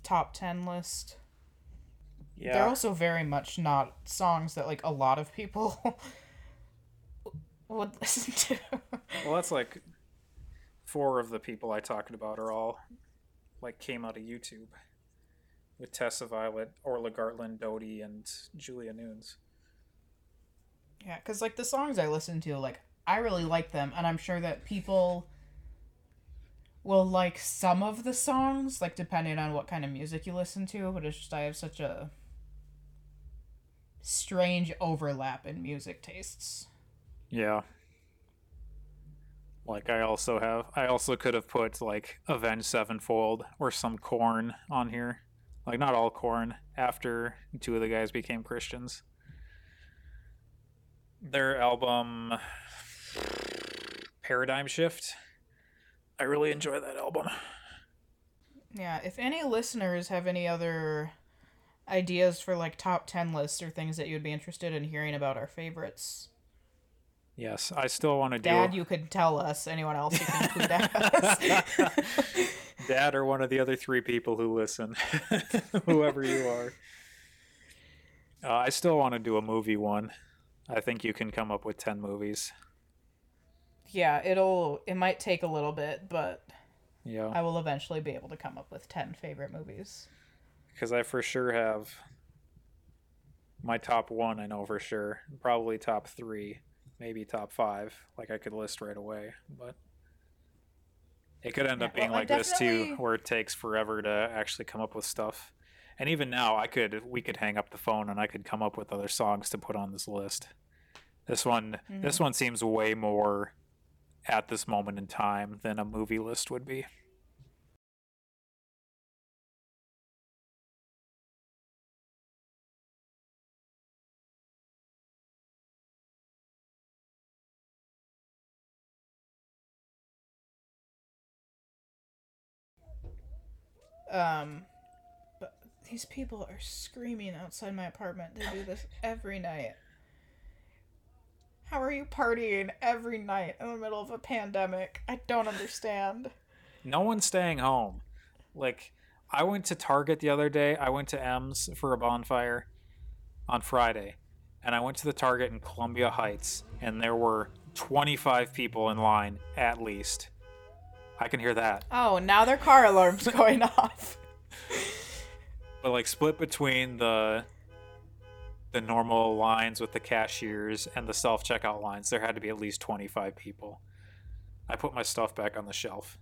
top 10 list. Yeah. They're also very much not songs that like a lot of people would listen to. Well, that's like four of the people I talked about are all like came out of YouTube with Tessa Violet, Orla Gartland, Dodie, and Julia Nunes. yeah, because like the songs I listen to, like I really like them, and I'm sure that people will like some of the songs, like depending on what kind of music you listen to. But it's just I have such a strange overlap in music tastes. Yeah. Like I also have, I also could have put like Avenged Sevenfold or some Korn on here. Like not all Korn. After two of the guys became Christians. Their album Paradigm Shift. I really enjoy that album. Yeah, if any listeners have any other ideas for like top 10 lists or things that you'd be interested in hearing about our favorites, Yes, I still want to do. Dad, you could tell us. Anyone else, you can include us. Dad or one of the other three people who listen, whoever you are. Uh, I still want to do a movie one. I think you can come up with 10 movies. yeah, it'll it might take a little bit, but Yeah. I will eventually be able to come up with 10 favorite movies. Because I for sure have my top one, I know for sure. Probably top three, maybe top five. Like I could list right away. But it could end up being well, like this too, where it takes forever to actually come up with stuff. And even now, I could we could hang up the phone and I could come up with other songs to put on this list. This one, this mm-hmm. one seems way more at this moment in time than a movie list would be. Um but these people are screaming outside my apartment. They do this every night. How are you partying every night in the middle of a pandemic? I don't understand. No one's staying home. Like, I went to Target the other day. I went to M's for a bonfire on Friday. And I went to the Target in Columbia Heights, and there were 25 people in line at least. I can hear that. Oh, now their car alarm's going off. But like split between the the normal lines with the cashiers and the self checkout lines, there had to be at least 25 people. I put my stuff back on the shelf.